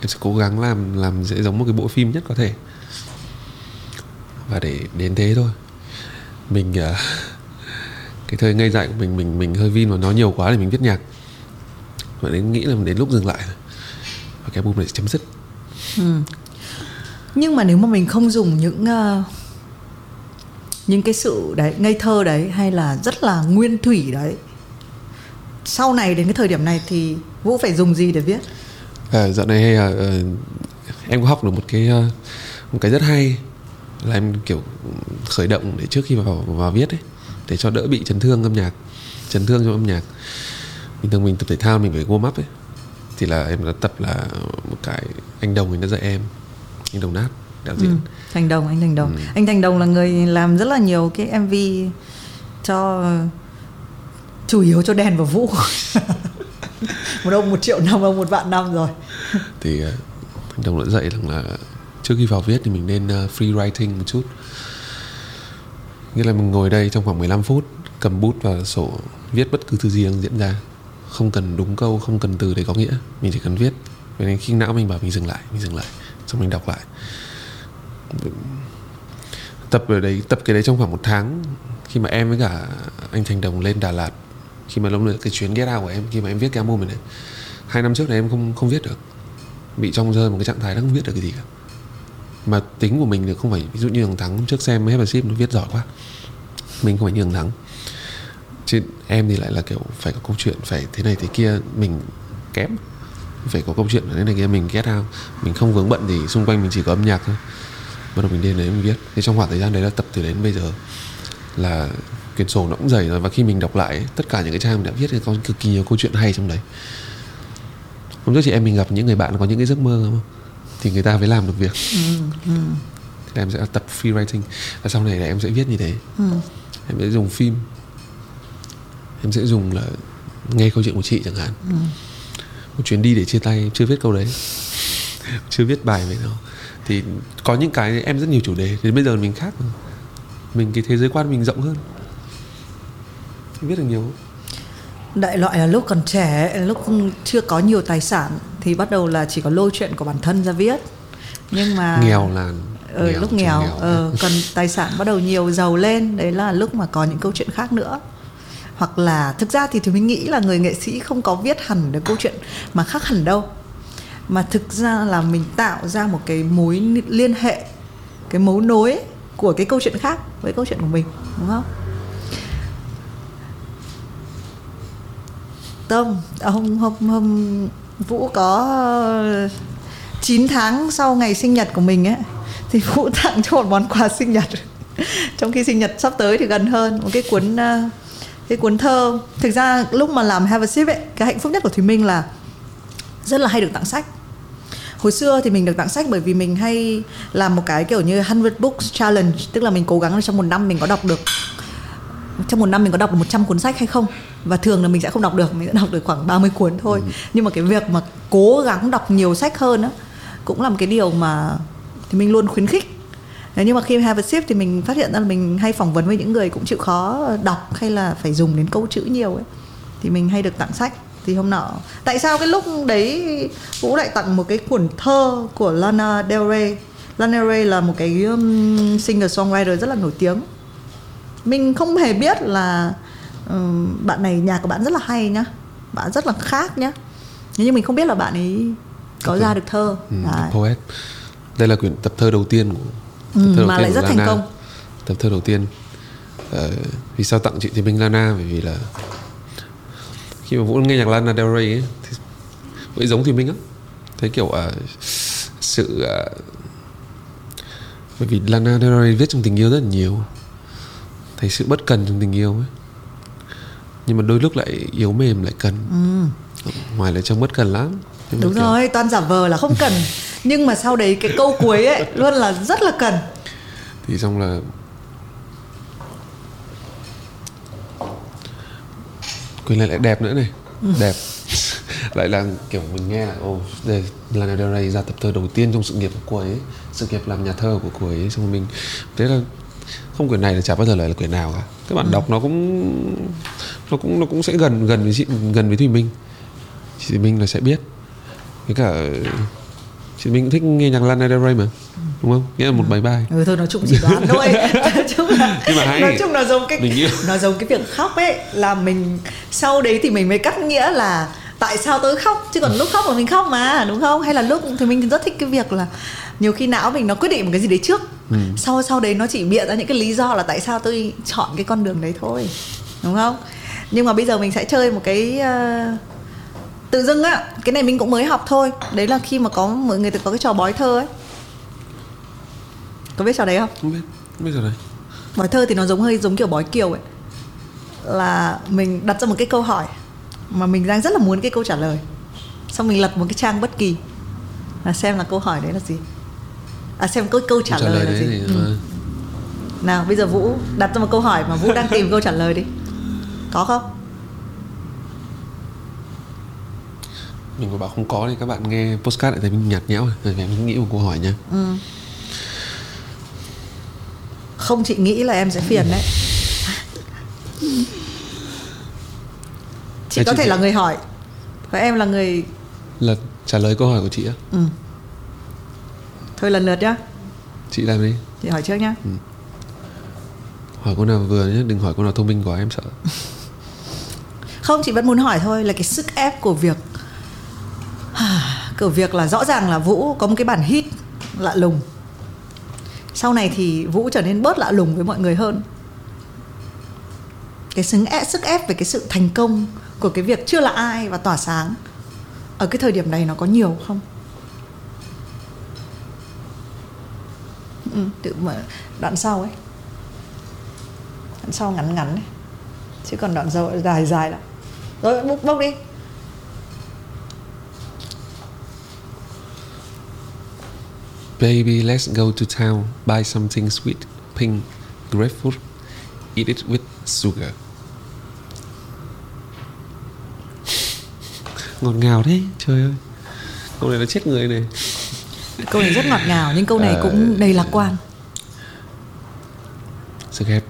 em sẽ cố gắng làm làm sẽ giống một cái bộ phim nhất có thể và để đến thế thôi. Mình ờ, cái thời ngây dại của mình mình mình hơi vin và nói nhiều quá để mình viết nhạc. Và đến nghĩ là đến lúc dừng lại và cái album này sẽ chấm dứt. Nhưng mà nếu mà mình không dùng những ờ, những cái sự đấy ngây thơ đấy hay là rất là nguyên thủy đấy sau này đến cái thời điểm này thì vũ phải dùng gì để viết? À, dạo này hay, ờ, em có học được một cái ờ, một cái rất hay là em kiểu khởi động để trước khi vào vào viết ấy để cho đỡ bị chấn thương âm nhạc chấn thương trong âm nhạc. Bình thường mình tập thể thao mình phải warm up ấy thì là em đã tập là một cái anh đồng thì đã dạy em anh đồng nát đạo diễn. Ừ. thành đồng anh thành đồng. Anh thành đồng là người làm rất là nhiều cái mv cho chủ yếu cho đèn và vũ. Một ông một triệu năm ông một vạn năm rồi. Thì ờ, anh đồng đã dạy rằng là trước khi vào viết thì mình nên ờ, free writing một chút. Nghĩa là mình ngồi đây trong khoảng 15 phút cầm bút và sổ viết bất cứ thứ gì đang diễn ra. Không cần đúng câu không cần từ để có nghĩa. Mình chỉ cần viết. Vậy nên khi não mình bảo mình dừng lại mình dừng lại xong mình đọc lại. Tập ở đấy tập cái đấy trong khoảng một tháng. Khi mà em với cả anh Thành Đồng lên Đà Lạt khi mà lúc nữa cái chuyến get out của em khi mà em viết cái album này, này hai năm trước này em không không viết được. Bị trong rơi một cái trạng thái nó không viết được cái gì cả mà tính của mình thì không phải ví dụ như thằng thắng trước xem hết ship nó viết giỏi quá. Mình không phải như thằng thắng. Chứ em thì lại là kiểu phải có câu chuyện phải thế này thế kia mình kém. Phải có câu chuyện thế này kia mình get out. Mình không vướng bận thì xung quanh mình chỉ có âm nhạc thôi. Bắt đầu mình đến đấy mình viết. Thì trong khoảng thời gian đấy là tập từ đến bây giờ là quyển sổ nó cũng dày rồi. Và khi mình đọc lại ấy, tất cả những cái trang mình đã viết thì có cực kỳ nhiều câu chuyện hay trong đấy. Hôm trước chị em mình gặp những người bạn có những cái giấc mơ không? Thì người ta mới làm được việc. Thì em sẽ tập free writing. Và sau này là em sẽ viết như thế. Em sẽ dùng phim. Em sẽ dùng là nghe câu chuyện của chị chẳng hạn. Một chuyến đi để chia tay em chưa viết câu đấy. Chưa viết bài về nó. Thì có những cái em rất nhiều chủ đề. Thì bây giờ mình khác mình cái thế giới quan mình rộng hơn. Viết được nhiều. Đại loại là lúc còn trẻ lúc chưa có nhiều tài sản thì bắt đầu là chỉ có lôi chuyện của bản thân ra viết. Nhưng mà nghèo là ờ, lúc chung nghèo, ờ, còn tài sản bắt đầu nhiều giàu lên đấy là lúc mà có những câu chuyện khác nữa. Hoặc là thực ra thì thì mình nghĩ là người nghệ sĩ không có viết hẳn được câu chuyện mà khác hẳn đâu. Mà thực ra là mình tạo ra một cái mối liên hệ cái mấu nối của cái câu chuyện khác với câu chuyện của mình đúng không Tâm. Ông, hôm hôm hôm Vũ có ờ, 9 tháng sau ngày sinh nhật của mình ấy, thì Vũ tặng cho một món quà sinh nhật. Trong khi sinh nhật sắp tới thì gần hơn, một cái cuốn ờ, cái cuốn thơ. Thực ra lúc mà làm Have a Sip ấy, cái hạnh phúc nhất của Thùy Minh là rất là hay được tặng sách. Hồi xưa thì mình được tặng sách bởi vì mình hay làm một cái kiểu như 100 books challenge, tức là mình cố gắng trong một năm mình có đọc được trong một năm mình có đọc được 100 cuốn sách hay không? Và thường là mình sẽ không đọc được mình sẽ đọc được khoảng 30 cuốn thôi. Ừ. nhưng mà cái việc mà cố gắng đọc nhiều sách hơn á cũng là một cái điều mà thì mình luôn khuyến khích. Đấy, nhưng mà khi have a sip thì mình phát hiện ra là mình hay phỏng vấn với những người cũng chịu khó đọc hay là phải dùng đến câu chữ nhiều ấy thì mình hay được tặng sách. Thì hôm nọ tại sao cái lúc đấy vũ lại tặng một cái cuốn thơ của Lana Del Rey? Lana Del Rey là một cái um, singer songwriter rất là nổi tiếng mình không hề biết là um, bạn này nhạc của bạn rất là hay nhá bạn rất là khác nhá nhưng mình không biết là bạn ấy có Ok. ra được thơ ừ, Đấy. poet đây là quyển tập thơ đầu tiên của Ừ, tập thơ đầu mà tiên lại rất thành Lana. công. tập thơ đầu tiên Ờ, vì sao tặng chị Thùy Minh Lana bởi vì là khi mà Vũ nghe nhạc Lana Del Rey ấy, thì Vũ ấy giống Thùy Minh lắm thấy kiểu ờ, sự ờ, bởi vì Lana Del Rey viết trong tình yêu rất là nhiều thấy sự bất cần trong tình yêu ấy. Nhưng mà đôi lúc lại yếu mềm lại cần. Ngoài là trong bất cần lắm. Nhưng đúng kiểu- rồi toàn giả vờ là không cần. Nhưng mà sau đấy cái câu cuối ấy luôn là rất là cần. Thì xong là quyền lại lại đẹp nữa này. Đẹp. Lại là kiểu mình nghe là ô đây Lana Del Rey ra tập thơ đầu tiên trong sự nghiệp của cô ấy. Sự nghiệp làm nhà thơ của cô ấy. Xong rồi mình thế là không quyển này là chả bao giờ lại là quyển nào cả. Các bạn đọc nó cũng nó cũng nó cũng sẽ gần gần với chị gần với Thùy Minh. Chị Thùy Minh là sẽ biết. Với cả chị Minh cũng thích nghe nhạc Lana Del Rey mà đúng không? Nghĩa là một bài bài. Ừ thôi nói chung chỉ đoán thôi. Nói chung là Nhưng mà hay. nói chung là giống cái yêu. nó giống cái việc khóc ấy là mình sau đấy thì mình mới cắt nghĩa là tại sao tôi khóc? Chứ còn lúc khóc là mình khóc mà đúng không? Hay là lúc thì mình rất thích cái việc là nhiều khi não mình nó quyết định một cái gì đấy trước Ừ. sau sau đấy nó chỉ bịa ra những cái lý do là tại sao tôi chọn cái con đường đấy thôi đúng không? Nhưng mà bây giờ mình sẽ chơi một cái ờ, tự dưng á cái này mình cũng mới học thôi. Đấy là khi mà có mọi người có cái trò bói thơ ấy. Có biết trò đấy không? Không biết không biết rồi này bói thơ thì nó giống hơi giống kiểu bói kiều ấy. Là mình đặt ra một cái câu hỏi mà mình đang rất là muốn cái câu trả lời. Xong mình lật một cái trang bất kỳ. Là xem là câu hỏi đấy là gì à xem câu câu trả, lời, là đấy gì? thì ừ. nào bây giờ vũ đặt ra một câu hỏi mà vũ đang tìm câu trả lời đi. Có không? Mình có bảo không có thì các bạn nghe postcard lại thấy mình nhạt nhẽo rồi mình nghĩ một câu hỏi nha ừ. không chị nghĩ là em sẽ phiền đấy. Chị Thế có chị thể sẽ- là người hỏi. Và em là người là trả lời câu hỏi của chị á? Ừ. thôi lần lượt nhá. Chị làm đi. Chị hỏi trước nhá. Hỏi câu nào vừa nhé đừng hỏi câu nào thông minh quá em sợ. Không chị vẫn muốn hỏi thôi là cái sức ép của việc của việc là rõ ràng là vũ có một cái bản hit lạ lùng. Sau này thì vũ trở nên bớt lạ lùng với mọi người hơn. Cái sức ép, sức ép về cái sự thành công của cái việc chưa là ai và tỏa sáng ở cái thời điểm này nó có nhiều không ừ, tự mở đoạn sau ấy đoạn sau ngắn ngắn ấy chứ còn đoạn sau dài dài lắm rồi bốc bốc đi Baby, let's go to town, buy something sweet, pink, grapefruit, eat it with sugar. Ngọt ngào thế, trời ơi. Câu này nó chết người này câu này rất ngọt ngào nhưng câu này Ờ, cũng đầy lạc quan Sức ép.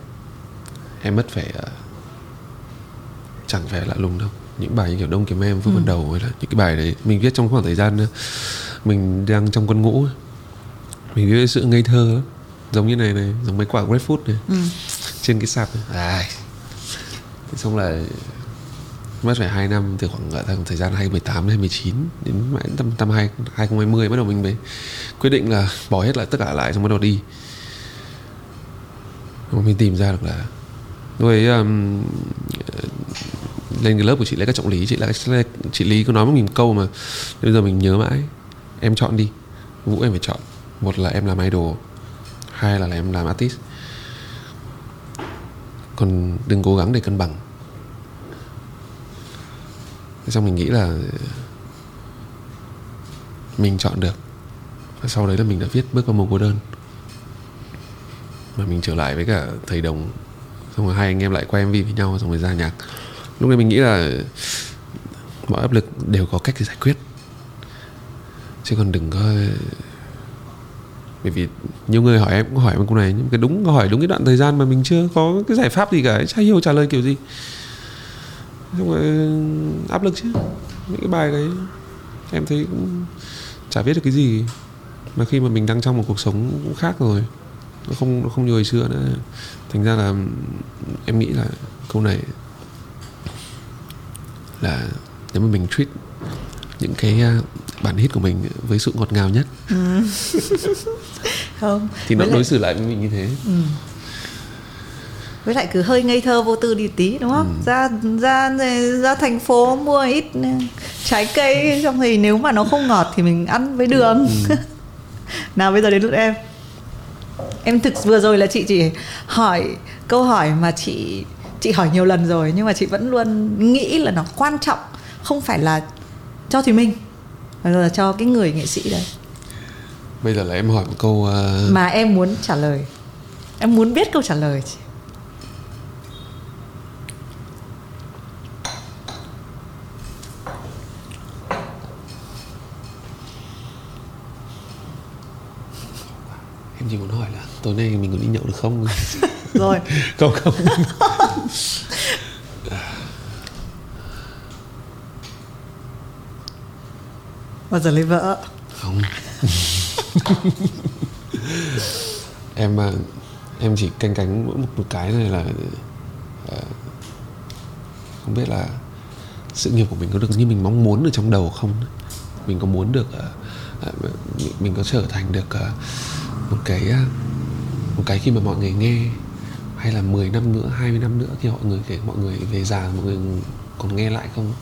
Em mất phải ờ, chẳng phải lạ lùng đâu. Những bài như kiểu Đông Kiếm Em, Phước Ban Đầu hay là những cái bài đấy mình viết trong khoảng thời gian mình đang trong quân ngũ ấy. mình viết sự ngây thơ lắm. giống như này này giống mấy quả grapefruit này trên cái sạp này. Thế xong là mất phải 2 năm từ khoảng ở thời gian 2018 đến 2019 đến mãi tầm tầm 2 2020 bắt đầu mình mới quyết định là bỏ hết lại tất cả lại xong bắt đầu đi. Mình tìm ra được là lúc ấy um, ờ, lên cái lớp của chị lấy Các Trọng Lý chị lại chị Lý có nói một nghìn câu mà bây giờ mình nhớ mãi. Em chọn đi Vũ em phải chọn một là em làm idol hai là, là em làm artist. Còn đừng cố gắng để cân bằng xong mình nghĩ là mình chọn được. Và sau đấy là mình đã viết bước vào một cô đơn. Mà mình trở lại với cả thầy đồng. Xong rồi hai anh em lại quay mv với nhau, xong rồi ra nhạc. Lúc đấy mình nghĩ là mọi áp lực đều có cách để giải quyết. Chứ còn đừng có, bởi vì nhiều người hỏi em, cũng hỏi em câu này, nhưng cái đúng, hỏi đúng cái đoạn thời gian mà mình chưa có cái giải pháp gì cả chả hiểu trả lời kiểu gì xong rồi áp lực chứ. Những cái bài đấy em thấy cũng chả biết được cái gì. Mà khi mà mình đang trong một cuộc sống cũng khác rồi. Nó không nó không như hồi xưa nữa. Thành ra là em nghĩ là câu này là nếu mà mình treat những cái uh, bản hit của mình với sự ngọt ngào nhất. Không. Thì nó lại, đối xử lại với mình như thế với lại cứ hơi ngây thơ vô tư đi tí đúng không? Ra ra ra thành phố mua ít trái cây xong thì nếu mà nó không ngọt thì mình ăn với đường. Nào bây giờ đến lượt em. Em thực vừa rồi là chị chỉ hỏi câu hỏi mà chị chị hỏi nhiều lần rồi nhưng mà chị vẫn luôn nghĩ là nó quan trọng không phải là cho Thùy Minh mà là cho cái người nghệ sĩ đấy. Bây giờ là em hỏi một câu uh, mà em muốn trả lời. Em muốn biết câu trả lời chị em chỉ muốn hỏi là tối nay mình có đi nhậu được không? Rồi. Không không. Bao giờ lấy vợ? Không. Em à, em chỉ canh cánh mỗi một, một cái này là à, không biết là sự nghiệp của mình có được như mình mong muốn ở trong đầu không? Mình có muốn được à, à, mình, có trở thành được à, một cái một cái khi mà mọi người nghe hay là 10 năm nữa 20 năm nữa khi mọi người kể mọi người về già mọi người còn nghe lại không?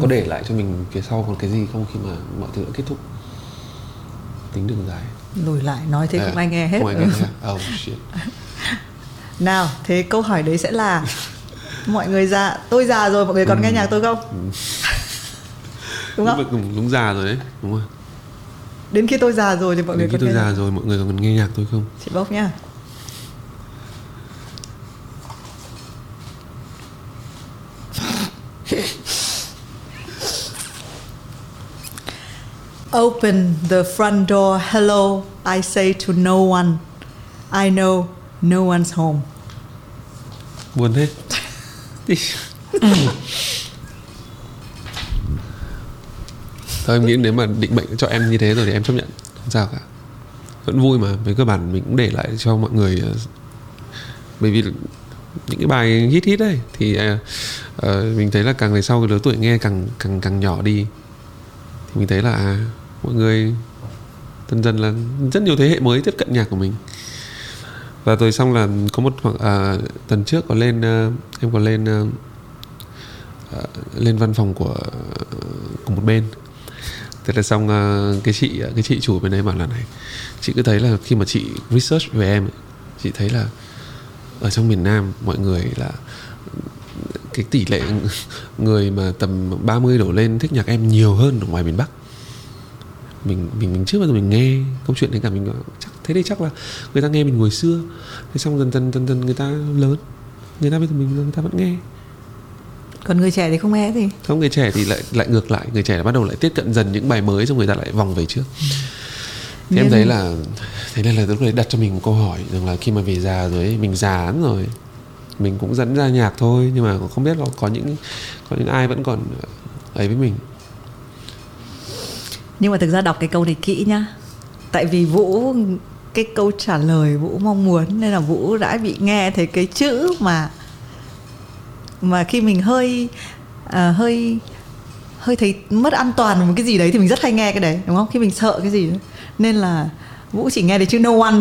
Có để lại cho mình phía sau còn cái gì không khi mà mọi thứ đã kết thúc? Tính đường dài. Lùi lại nói thế À, không ai nghe hết. không ai nghe hết. Oh shit. Nào thế câu hỏi đấy sẽ là mọi người già tôi già rồi mọi người còn nghe nhạc tôi không? Đúng đúng, không? Đúng, đúng già rồi đấy đúng rồi đến khi tôi già rồi thì mọi người đến khi còn tôi nghe già nhạc. rồi mọi người còn nghe nhạc tôi không chị bốc nhá Open the front door. Hello, I say to no one. I know no one's home. buồn thế Ý thôi em nghĩ nếu mà định mệnh cho em như thế rồi thì em chấp nhận. Không sao cả. Vẫn vui mà về cơ bản mình cũng để lại cho mọi người ờ, bởi vì những cái bài hit hit đấy thì uh, mình thấy là càng về sau cái lứa tuổi nghe càng càng càng nhỏ đi. Thì mình thấy là à, mọi người dần dần là rất nhiều thế hệ mới tiếp cận nhạc của mình. Và rồi xong là có một khoảng à, tuần trước có lên ờ, em có lên ờ, lên văn phòng của của một bên thế là xong ờ, cái chị ờ, cái chị chủ bên đấy bảo là này, chị cứ thấy là khi mà chị research về em chị thấy là ở trong miền Nam mọi người là cái tỷ lệ người mà tầm 30 đổ lên thích nhạc em nhiều hơn ở ngoài miền Bắc. Mình mình mình trước bao giờ mình nghe câu chuyện đấy cả, mình chắc, thế thì chắc là người ta nghe mình hồi xưa. Thế xong dần dần dần dần người ta lớn, người ta bây giờ mình, người ta vẫn nghe còn người trẻ thì không nghe gì không người trẻ thì lại lại ngược lại. Người trẻ bắt đầu lại tiếp cận dần những bài mới xong người ta lại vòng về trước. Thì em Nên- thấy là thế nên là lúc đấy đặt cho mình một câu hỏi rằng là khi mà về già rồi mình già lắm rồi mình cũng dẫn ra nhạc thôi nhưng mà không biết là có những có những ai vẫn còn ấy với mình. Nhưng mà thực ra đọc cái câu này kỹ nhá. Tại vì vũ cái câu trả lời vũ mong muốn nên là vũ đã bị nghe thấy cái chữ mà mà khi mình hơi à, hơi hơi thấy mất an toàn một cái gì đấy thì mình rất hay nghe cái đấy đúng không? Khi mình sợ cái gì đó. nên là vũ chỉ nghe được chữ no one.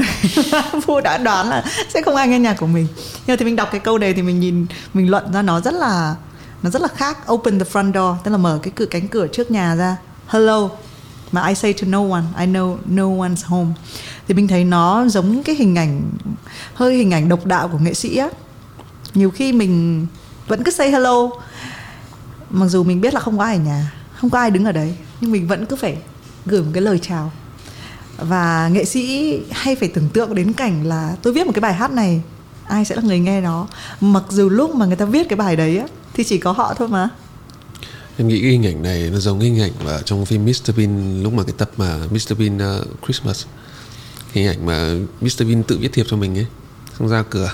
Vũ đã đoán là sẽ không ai nghe nhạc của mình. Nhưng mà thì mình đọc cái câu đề thì mình nhìn mình luận ra nó rất là nó rất là khác. Open the front door tức là mở cái cửa cánh cửa trước nhà ra. Hello mà I say to no one I know no one's home. Thì mình thấy nó giống cái hình ảnh hơi hình ảnh độc đạo của nghệ sĩ á. Nhiều khi mình vẫn cứ say hello. Mặc dù mình biết là không có ai ở nhà không có ai đứng ở đấy nhưng mình vẫn cứ phải gửi một cái lời chào. Và nghệ sĩ hay phải tưởng tượng đến cảnh là tôi viết một cái bài hát này ai sẽ là người nghe nó mặc dù lúc mà người ta viết cái bài đấy á thì chỉ có họ thôi mà. Em nghĩ cái hình ảnh này nó giống hình ảnh mà trong phim Mr Bean lúc mà cái tập mà Mr Bean uh, Christmas. Hình ảnh mà Mr Bean tự viết thiệp cho mình ấy xong ra cửa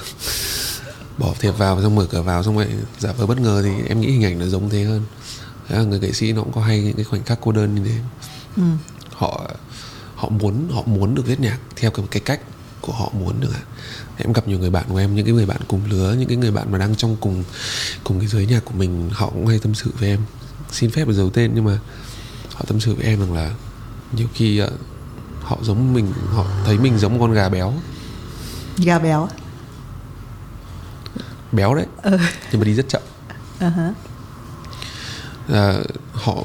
bỏ thiệp vào xong mở cửa vào xong rồi giả vờ bất ngờ thì em nghĩ hình ảnh nó giống thế hơn. Thế là người nghệ sĩ nó cũng có hay những cái khoảnh khắc cô đơn như thế. Ừ. họ họ muốn họ muốn được viết nhạc theo cái, cái cách của họ muốn được ạ. Em gặp nhiều người bạn của em những cái người bạn cùng lứa những cái người bạn mà đang trong cùng cùng cái giới nhạc của mình họ cũng hay tâm sự với em. Xin phép được giấu tên nhưng mà họ tâm sự với em rằng là nhiều khi ờ, họ giống mình họ thấy mình giống một con gà béo. Gà béo béo đấy. Ừ. nhưng mà đi rất chậm. Uh-huh. à, họ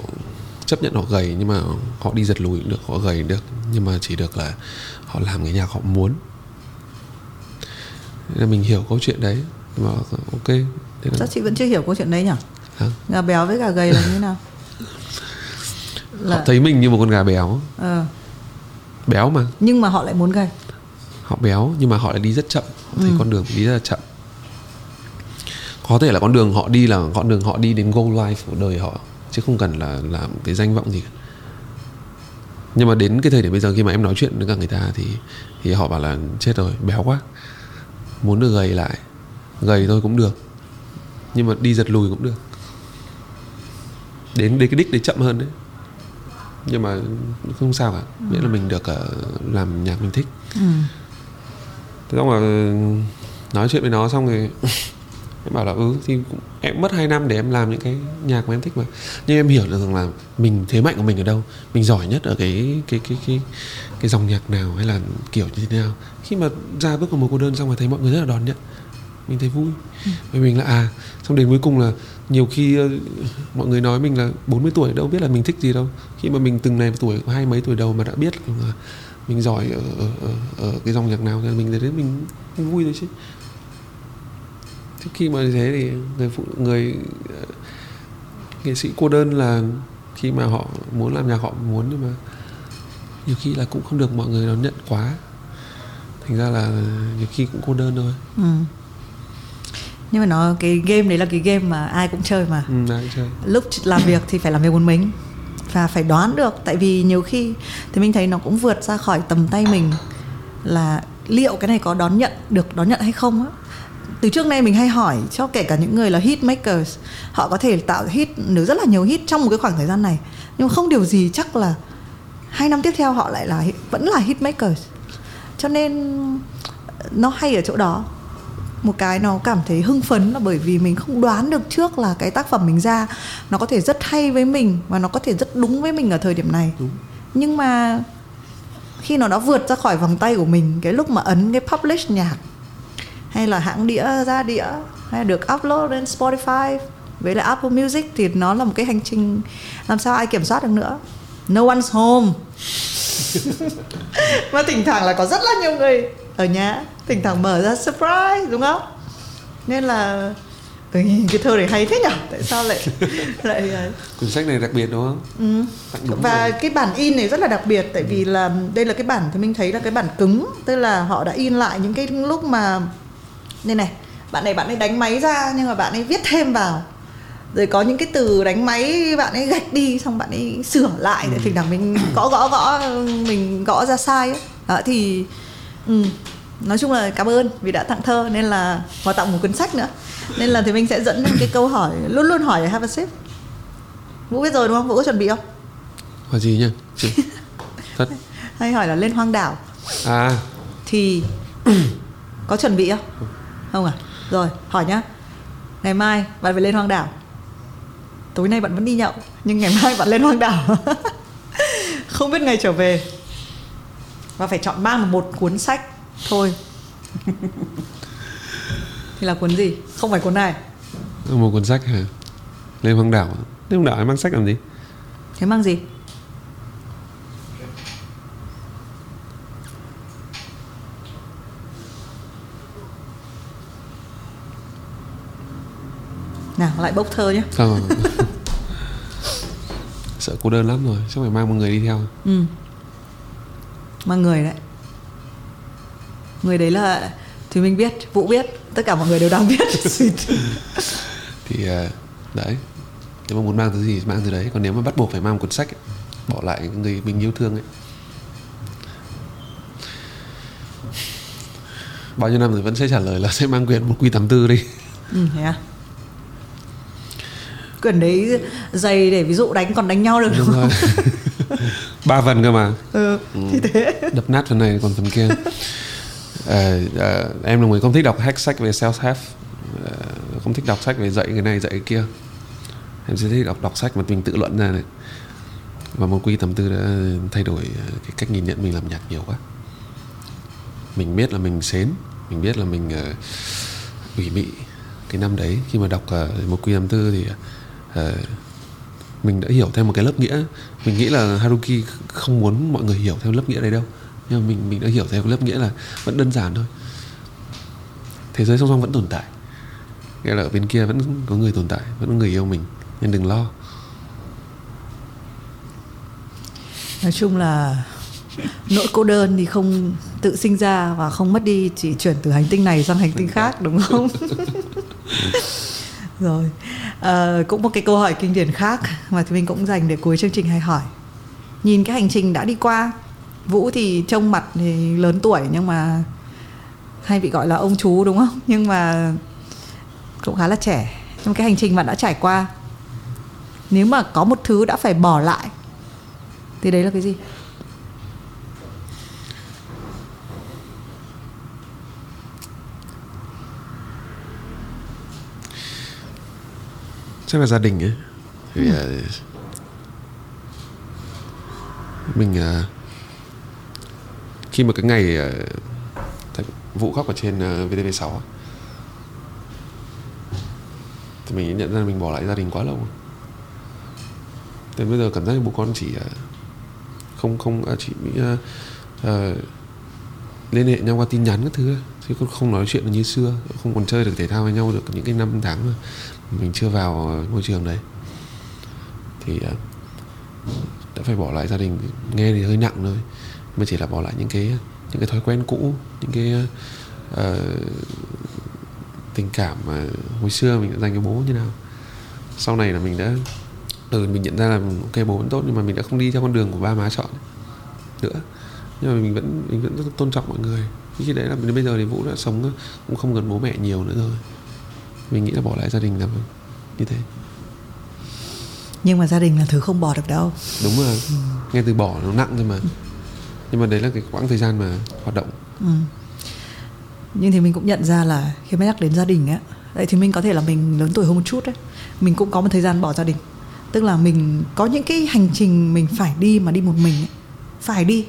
chấp nhận họ gầy nhưng mà họ đi giật lùi cũng được họ gầy được. Nhưng mà chỉ được là họ làm cái nhạc họ muốn. Nên là mình hiểu câu chuyện đấy. Nhưng mà ok thế là, Chắc chị vẫn chưa hiểu câu chuyện đấy nhỉ hả? Gà béo với gà gầy là như nào? Họ thấy mình như một con gà béo. Ờ. béo mà. Nhưng mà họ lại muốn gầy. Họ béo nhưng mà họ lại đi rất chậm. Họ thấy Ừ. con đường đi rất là chậm có thể là con đường họ đi là con đường họ đi đến goal life của đời họ chứ không cần là làm cái danh vọng gì cả. Nhưng mà đến cái thời điểm bây giờ khi mà em nói chuyện với cả người ta thì thì họ bảo là chết rồi béo quá muốn được gầy lại gầy thôi cũng được nhưng mà đi giật lùi cũng được. Đến đến cái đích đấy chậm hơn đấy. Nhưng mà không sao cả miễn là mình được ờ, làm nhạc mình thích. Ừ. Thế xong là nói chuyện với nó xong rồi em bảo là ừ thì em mất 2 năm để em làm những cái nhạc mà em thích mà. Nhưng em hiểu được rằng là mình thế mạnh của mình ở đâu mình giỏi nhất ở cái cái cái cái cái dòng nhạc nào hay là kiểu như thế nào. Khi mà ra bước vào một cô đơn xong rồi thấy mọi người rất là đón nhận mình thấy vui. Vì mình là à xong đến cuối cùng là nhiều khi ờ, mọi người nói mình là 40 tuổi đâu biết là mình thích gì đâu. Khi mà mình từng này tuổi hai mấy tuổi đầu mà đã biết là mình giỏi ở, ở, ở, ở cái dòng nhạc nào thì mình thấy mình, mình vui thôi chứ thế khi mà như thế thì người phụ người ờ, nghệ sĩ cô đơn là khi mà họ muốn làm nhạc họ muốn nhưng mà nhiều khi là cũng không được mọi người đón nhận quá. Thành ra là nhiều khi cũng cô đơn thôi. Ừ. Nhưng mà nó cái game đấy là cái game mà ai cũng chơi mà. Ừ, ai chơi. Lúc làm việc thì phải làm việc một mình và phải đoán được. Tại vì nhiều khi thì mình thấy nó cũng vượt ra khỏi tầm tay mình là liệu cái này có đón nhận được đón nhận hay không á từ trước nay mình hay hỏi cho kể cả những người là hit makers họ có thể tạo hit được rất là nhiều hit trong một cái khoảng thời gian này. Nhưng mà không điều gì chắc là hai năm tiếp theo họ lại là vẫn là hit makers cho nên nó hay ở chỗ đó. Một cái nó cảm thấy hưng phấn là bởi vì mình không đoán được trước là cái tác phẩm mình ra nó có thể rất hay với mình và nó có thể rất đúng với mình ở thời điểm này. Đúng. nhưng mà khi nó đã vượt ra khỏi vòng tay của mình cái lúc mà ấn cái publish nhạc hay là hãng đĩa ra đĩa hay là được upload lên Spotify. Với lại Apple Music thì nó là một cái hành trình làm sao ai kiểm soát được nữa. No one's home. Mà thỉnh thoảng là có rất là nhiều người ở nhà thỉnh thoảng mở ra surprise đúng không? Nên là ừ, cái thơ này hay thế nhở? Tại sao lại lại ờ, cuốn sách này đặc biệt đúng không? Ừ. Đúng và rồi. cái bản in này rất là đặc biệt tại vì là đây là cái bản thì mình thấy là cái bản cứng tức là họ đã in lại những cái lúc mà đây này bạn này bạn ấy đánh máy ra nhưng mà bạn ấy viết thêm vào. Rồi có những cái từ đánh máy bạn ấy gạch đi xong bạn ấy sửa lại để thỉnh thoảng mình gõ gõ gõ mình gõ ra sai ấy. đó thì ừ, nói chung là cảm ơn vì đã tặng thơ nên là và tặng một cuốn sách nữa. Nên là thì mình sẽ dẫn đến cái câu hỏi luôn luôn hỏi have a sip. Vũ biết rồi đúng không? Vũ có chuẩn bị không? Hỏi gì nhá Chị- thật. Hay hỏi là lên hoang đảo. À. Thì có chuẩn bị không không à? Rồi hỏi nhá. Ngày mai bạn phải lên hoang đảo. Tối nay bạn vẫn đi nhậu nhưng ngày mai bạn lên hoang đảo. Không biết ngày trở về. Và phải chọn mang một cuốn sách thôi. Thì là cuốn gì? Không phải cuốn này. Một cuốn sách hả? Lên hoang đảo. Lên hoang đảo mang sách làm gì? Thế mang gì nào lại bốc thơ nhé mà- sợ cô đơn lắm rồi chắc phải mang một người đi theo. Ừ. Mang người đấy. Người đấy là thì mình biết vũ biết tất cả mọi người đều đang biết. Thì à, đấy. Nếu mà muốn mang thứ gì mang thứ đấy còn nếu mà bắt buộc phải mang một cuốn sách ấy, bỏ lại người mình yêu thương ấy. Bao nhiêu năm rồi vẫn sẽ trả lời là sẽ mang quyển một quy 84 đi. Ừ thế à quyển đấy dày để ví dụ đánh còn đánh nhau được đúng đúng không? Ba phần cơ mà. Ừ, thì thế. Đập nát phần này còn phần kia. Ờ, ờ, em là người không thích đọc hack sách về self help Ờ, không thích đọc sách về dạy cái này dạy cái kia. Em sẽ thích đọc đọc sách mà mình tự luận ra này. Và một quy tầm tư đã thay đổi cái cách nhìn nhận mình làm nhạc nhiều quá. Mình biết là mình xến mình biết là mình uh, ủy mị cái năm đấy. Khi mà đọc uh, một quy tầm tư thì ờ, mình đã hiểu theo một cái lớp nghĩa. Mình nghĩ là Haruki không muốn mọi người hiểu theo lớp nghĩa đấy đâu. Nhưng mà mình mình đã hiểu theo lớp nghĩa là vẫn đơn giản thôi. Thế giới song song vẫn tồn tại. Nghĩa là ở bên kia vẫn có người tồn tại vẫn có người yêu mình nên đừng lo. Nói chung là nỗi cô đơn thì không tự sinh ra và không mất đi chỉ chuyển từ hành tinh này sang hành tinh khác. đúng không rồi. À, cũng một cái câu hỏi kinh điển khác mà thì mình cũng dành để cuối chương trình hay hỏi. Nhìn cái hành trình đã đi qua vũ thì trông mặt thì lớn tuổi nhưng mà hay bị gọi là ông chú đúng không? Nhưng mà cũng khá là trẻ. Trong cái hành trình bạn đã trải qua nếu mà có một thứ đã phải bỏ lại thì đấy là cái gì? Chắc là gia đình ấy vì ờ, mình ờ, khi mà cái ngày ờ, thầy- vụ khóc ở trên ờ, VTV6 á, thì mình nhận ra mình bỏ lại gia đình quá lâu rồi. Đến bây giờ cảm giác bố con chỉ ờ, không không à, chỉ ờ, ờ, liên hệ nhau qua tin nhắn các thứ chứ cũng không nói chuyện như xưa không còn chơi được thể thao với nhau được những cái năm tháng mà mình chưa vào môi trường đấy. Thì à, đã phải bỏ lại gia đình nghe thì hơi nặng thôi mà chỉ là bỏ lại những cái những cái thói quen cũ những cái uh, tình cảm mà hồi xưa mình đã dành cho bố như nào. Sau này là mình đã từ mình nhận ra là ok bố vẫn tốt nhưng mà mình đã không đi theo con đường của ba má chọn nữa. Nhưng mà mình vẫn mình vẫn rất tôn trọng mọi người khi đấy là đến bây giờ thì vũ đã sống cũng không gần bố mẹ nhiều nữa rồi. Mình nghĩ là bỏ lại gia đình là như thế. Nhưng mà gia đình là thứ không bỏ được đâu. Đúng rồi. Nghe từ bỏ nó nặng thôi mà. Nhưng mà đấy là cái quãng thời gian mà hoạt động. Ừ. nhưng thì mình cũng nhận ra là khi mà nhắc đến gia đình á vậy thì mình có thể là mình lớn tuổi hơn một chút đấy. Mình cũng có một thời gian bỏ gia đình. Tức là mình có những cái hành trình mình phải đi mà đi một mình ấy. phải đi.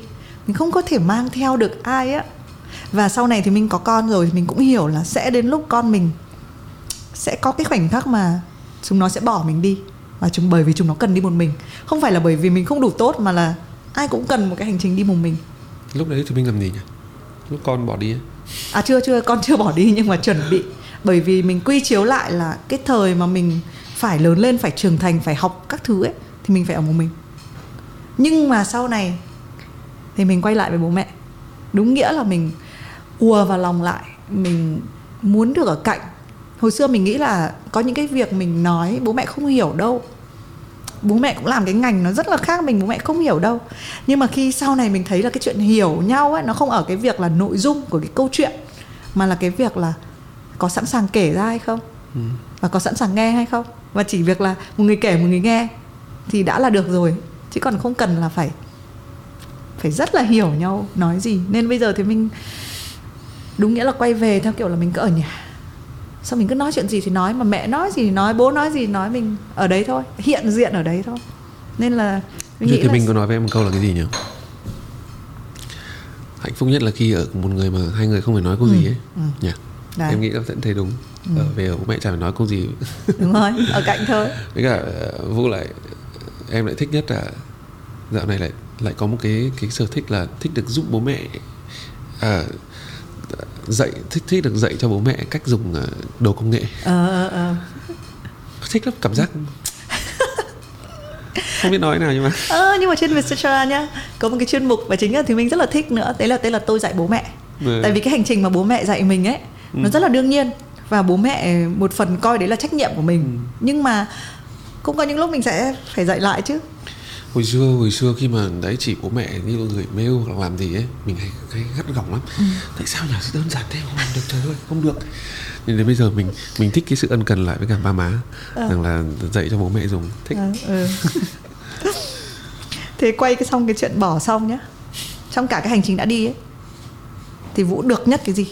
Mình không có thể mang theo được ai á và sau này thì mình có con rồi thì mình cũng hiểu là sẽ đến lúc con mình sẽ có cái khoảnh khắc mà chúng nó sẽ bỏ mình đi. Và chúng bởi vì chúng nó cần đi một mình. Không phải là bởi vì mình không đủ tốt mà là ai cũng cần một cái hành trình đi một mình. Lúc đấy thì mình làm gì nhỉ? Lúc con bỏ đi ấy. à chưa chưa con chưa bỏ đi nhưng mà chuẩn bị. Bởi vì mình quy chiếu lại là cái thời mà mình phải lớn lên phải trưởng thành phải học các thứ ấy thì mình phải ở một mình. Nhưng mà sau này thì mình quay lại với bố mẹ. Đúng nghĩa là mình ùa vào lòng lại. Mình muốn được ở cạnh. Hồi xưa mình nghĩ là có những cái việc mình nói bố mẹ không hiểu đâu. Bố mẹ cũng làm cái ngành nó rất là khác mình bố mẹ không hiểu đâu. Nhưng mà khi sau này mình thấy là cái chuyện hiểu nhau ấy nó không ở cái việc là nội dung của cái câu chuyện mà là cái việc là có sẵn sàng kể ra hay không? Ừ. và có sẵn sàng nghe hay không? Và chỉ việc là một người kể một người nghe thì đã là được rồi. Chứ còn không cần là phải phải rất là hiểu nhau nói gì. Nên bây giờ thì mình đúng nghĩa là quay về theo kiểu là mình cứ ở nhà. Sao mình cứ nói chuyện gì thì nói mà mẹ nói gì thì nói bố nói gì thì nói mình ở đấy thôi. Hiện diện ở đấy thôi. Nên là mình nghĩ thì là... mình có nói với em một câu là cái gì nhỉ? Hạnh phúc nhất là khi ở một người mà hai người không phải nói câu ừ. gì ấy. ừ. nhỉ? Đấy. em nghĩ là vẫn thấy đúng. Ừ. ở về ở bố mẹ chả phải nói câu gì. Đúng rồi ở cạnh thôi. Với cả ờ, vũ lại em lại thích nhất là dạo này lại lại có một cái cái sở thích là thích được giúp bố mẹ. À, dạy thích thích được dạy cho bố mẹ cách dùng ờ, đồ công nghệ ờ, ờ, ờ. thích lắm cảm giác không biết nói nào nhưng mà ờ, nhưng mà trên Vietcetera nhá có một cái chuyên mục và chính là thì mình rất là thích nữa đấy là đấy là tôi dạy bố mẹ ừ. tại vì cái hành trình mà bố mẹ dạy mình ấy ừ. nó rất là đương nhiên và bố mẹ một phần coi đấy là trách nhiệm của mình ừ. nhưng mà cũng có những lúc mình sẽ phải dạy lại chứ hồi xưa hồi xưa khi mà đấy chỉ bố mẹ như gửi mail hoặc làm gì ấy mình hay, hay gắt gỏng lắm. Ừ. tại sao nhỉ đơn giản thế? Không làm được trời ơi không được. Nên đến bây giờ mình mình thích cái sự ân cần lại với cả ba má à. rằng là dạy cho bố mẹ dùng. Thích. À, ừ. thế quay cái xong cái chuyện bỏ xong nhá. Trong cả cái hành trình đã đi ấy thì vũ được nhất cái gì?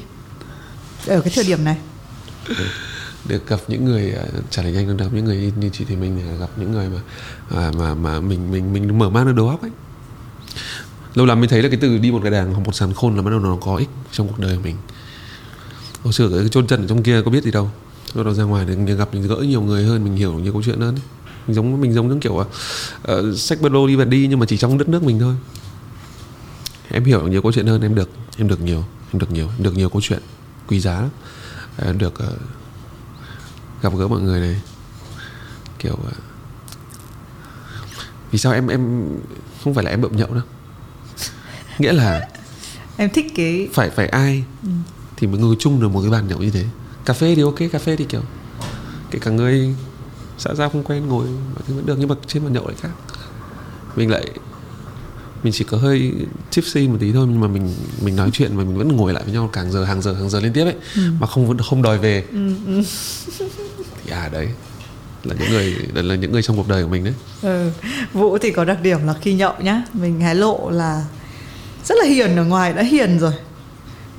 Ở cái thời điểm này được gặp những người à, trả lời nhanh được gặp những người như chị thì mình gặp những người mà à, mà mà mình mình mình mở mang được đầu óc ấy. Lâu lắm mình thấy là cái từ đi một cái đàng hoặc một sàn khôn là bắt đầu nó có ích trong cuộc đời của mình. Hồi xưa cái chôn chân ở trong kia có biết gì đâu. Lúc đó ra ngoài thì gặp mình gỡ nhiều người hơn mình hiểu nhiều câu chuyện hơn ấy. mình giống mình giống những kiểu uh, sách bơ đi và đi nhưng mà chỉ trong đất nước mình thôi. Em hiểu nhiều câu chuyện hơn em được em được nhiều em được nhiều em được nhiều câu chuyện quý giá em được uh, gặp gỡ mọi người này. Kiểu uh, vì sao em em không phải là em bậm nhậu đâu? Nghĩa là em thích cái phải phải ai ừ. thì mới ngồi chung được một cái bàn nhậu như thế? Cà phê thì ok cà phê thì kiểu kể cả người xã giao không quen ngồi mọi thứ vẫn được nhưng mà trên bàn nhậu lại khác. Mình lại mình chỉ có hơi tipsy một tí thôi nhưng mà mình mình nói chuyện mà mình vẫn ngồi lại với nhau càng giờ hàng giờ hàng giờ liên tiếp ấy ừ. mà không không đòi về ừ, ừ. thì à đấy là những người là, là những người trong cuộc đời của mình đấy ừ. vũ thì có đặc điểm là khi nhậu nhá mình hé lộ là rất là hiền ở ngoài đã hiền rồi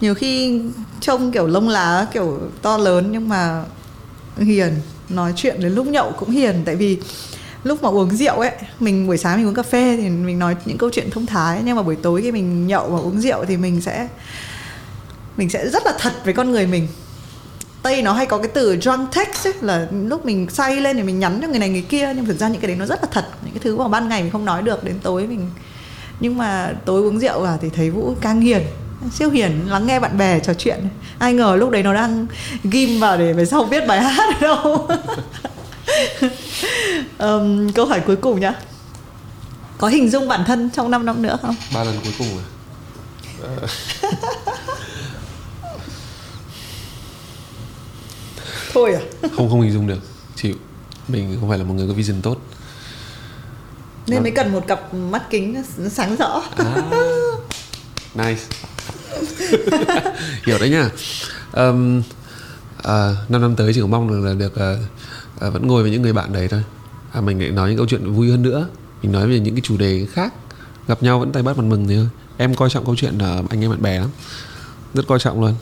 nhiều khi trông kiểu lông lá kiểu to lớn nhưng mà hiền nói chuyện đến lúc nhậu cũng hiền tại vì lúc mà uống rượu ấy mình buổi sáng mình uống cà phê thì mình nói những câu chuyện thông thái. Nhưng mà buổi tối khi mình nhậu và uống rượu thì mình sẽ mình sẽ rất là thật với con người mình. Tây nó hay có cái từ drunk text ấy, là lúc mình say lên thì mình nhắn cho người này người kia. Nhưng thực ra những cái đấy nó rất là thật. Những cái thứ mà ban ngày mình không nói được. Đến tối mình nhưng mà tối uống rượu à thì thấy vũ càng hiền siêu hiền lắng nghe bạn bè trò chuyện. Ai ngờ lúc đấy nó đang ghim vào để về sau viết bài hát đâu. um, câu hỏi cuối cùng nhá. Có hình dung bản thân trong 5 năm nữa không? Ba lần cuối cùng à? Thôi à? Không không hình dung được. Chịu. Mình không phải là một người có vision tốt. Nên Mà... mới cần một cặp mắt kính sáng rõ. À, nice. Hiểu đấy nha um, uh, năm năm tới chỉ có mong được là được uh, à, vẫn ngồi với những người bạn đấy thôi. À, mình lại nói những câu chuyện vui hơn nữa. Mình nói về những cái chủ đề khác. Gặp nhau vẫn tay bắt mặt mừng thì thôi. Em coi trọng câu chuyện là anh em bạn bè lắm. Rất coi trọng luôn.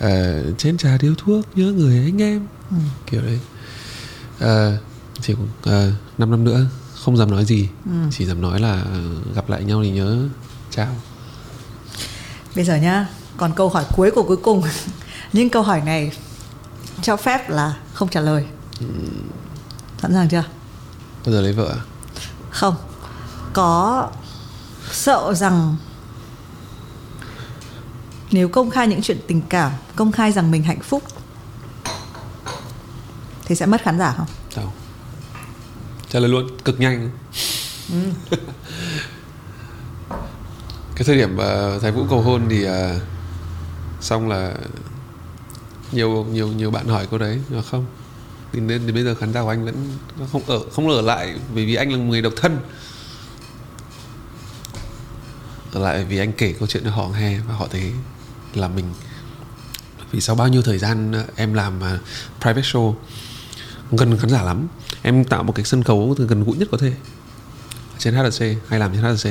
À, chén trà điếu thuốc nhớ người anh em. Ừ. kiểu đấy. À, chỉ à, 5 năm nữa không dám nói gì. Ừ. chỉ dám nói là gặp lại nhau thì nhớ. Chào. Bây giờ nhá còn câu hỏi cuối của cuối cùng. Nhưng câu hỏi này cho phép là không trả lời. Sẵn sàng chưa? Bao giờ lấy vợ à? không. Có sợ rằng nếu công khai những chuyện tình cảm công khai rằng mình hạnh phúc thì sẽ mất khán giả không? Đâu. trả lời luôn cực nhanh. Cái thời điểm uh, thái vũ cầu hôn thì uh, xong là nhiều nhiều nhiều bạn hỏi câu đấy mà không thì nên đến bây giờ khán giả của anh vẫn không ở không ở lại bởi vì anh là người độc thân. Ở lại vì anh kể câu chuyện cho họ nghe và họ thấy là mình vì sau bao nhiêu thời gian ờ, em làm ờ, private show, gần khán giả lắm. Em tạo một cái sân khấu từ gần gũi nhất có thể. Trên HRC hay làm trên HRC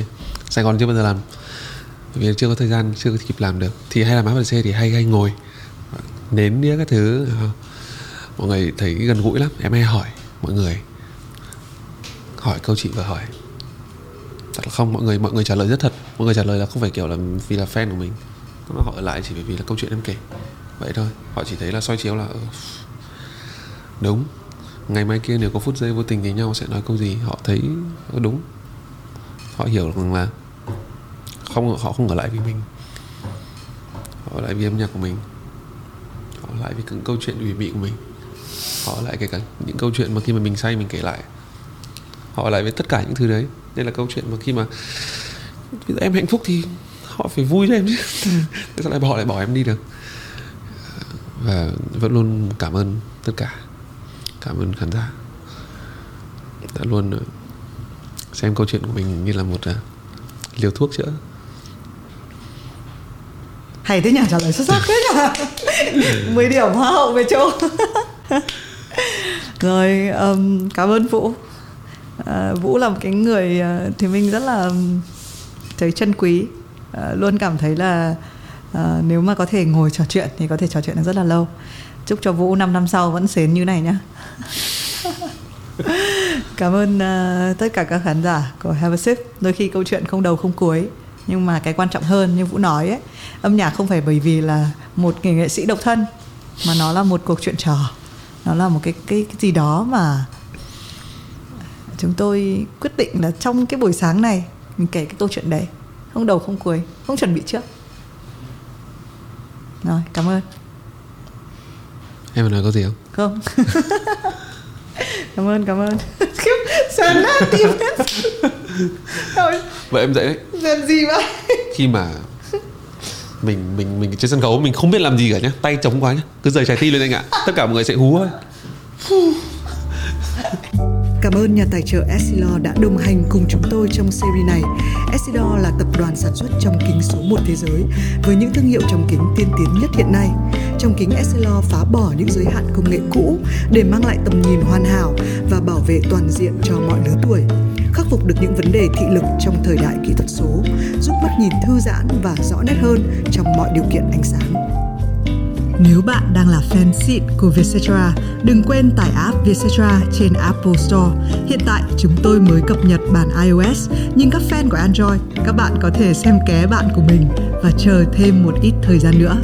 Sài Gòn chưa bao giờ làm. Vì chưa có thời gian, chưa có kịp làm được. Thì hay làm HRC thì hay hay ngồi. Nến đĩa các thứ ờ, mọi người thấy gần gũi lắm, em hay hỏi mọi người. Hỏi câu chị vừa hỏi. Thật là không, mọi người mọi người trả lời rất thật. Mọi người trả lời là không phải kiểu là vì là fan của mình. Nó họ ở lại chỉ bởi vì là câu chuyện em kể. Vậy thôi, họ chỉ thấy là soi chiếu là ừ, đúng. Ngày mai kia nếu có phút giây vô tình với nhau sẽ nói câu gì? Họ thấy ừ, đúng. Họ hiểu rằng là không, họ không ở lại vì mình. Họ ở lại vì âm nhạc của mình. Họ ở lại vì những câu chuyện ủy mị của mình họ lại kể cả những câu chuyện mà khi mà mình say mình kể lại. Họ lại với tất cả những thứ đấy. Đây là câu chuyện mà khi mà em hạnh phúc thì họ phải vui cho em chứ. Thế sao lại họ lại bỏ em đi được? Và vẫn luôn cảm ơn tất cả. Cảm ơn khán giả. Đã luôn ờ, xem câu chuyện của mình như là một uh, liều thuốc chữa. Hay thế nhỉ? Trả lời xuất sắc thế nhỉ? 10 điểm hoa hậu về chỗ rồi um, cảm ơn vũ. Uh, vũ là một cái người uh, thì mình rất là thấy chân quý. Uh, luôn cảm thấy là uh, nếu mà có thể ngồi trò chuyện thì có thể trò chuyện được rất là lâu. Chúc cho vũ 5 năm sau vẫn xến như này nhá. Cảm ơn uh, tất cả các khán giả của Have a Sip. Đôi khi câu chuyện không đầu không cuối nhưng mà cái quan trọng hơn như vũ nói ấy âm nhạc không phải bởi vì là một người nghệ sĩ độc thân mà nó là một cuộc chuyện trò nó là một cái cái, cái gì đó mà chúng tôi quyết định là trong cái buổi sáng này mình kể cái câu chuyện đấy. Không đầu không cuối không chuẩn bị trước. Rồi cảm ơn. Em nói có gì không? Không. Cảm ơn cảm ơn. Sờn nát tim hết vậy em dậy đấy. Sờn gì vậy? Khi mà mình mình mình trên sân khấu, mình không biết làm gì cả nhá. Tay trống quá nhá. Cứ rời trái tim lên anh ạ. Tất cả mọi người sẽ hú thôi. Cảm ơn nhà tài trợ Essilor đã đồng hành cùng chúng tôi trong series này. Essilor là tập đoàn sản xuất trong kính số 1 thế giới, với những thương hiệu trong kính tiên tiến nhất hiện nay. Trong kính Essilor phá bỏ những giới hạn công nghệ cũ để mang lại tầm nhìn hoàn hảo và bảo vệ toàn diện cho mọi lứa tuổi khắc phục được những vấn đề thị lực trong thời đại kỹ thuật số, giúp mắt nhìn thư giãn và rõ nét hơn trong mọi điều kiện ánh sáng. Nếu bạn đang là fan xịn của Vietcetera, đừng quên tải app Vietcetera trên Apple Store. Hiện tại chúng tôi mới cập nhật bản iOS, nhưng các fan của Android, các bạn có thể xem ké bạn của mình và chờ thêm một ít thời gian nữa.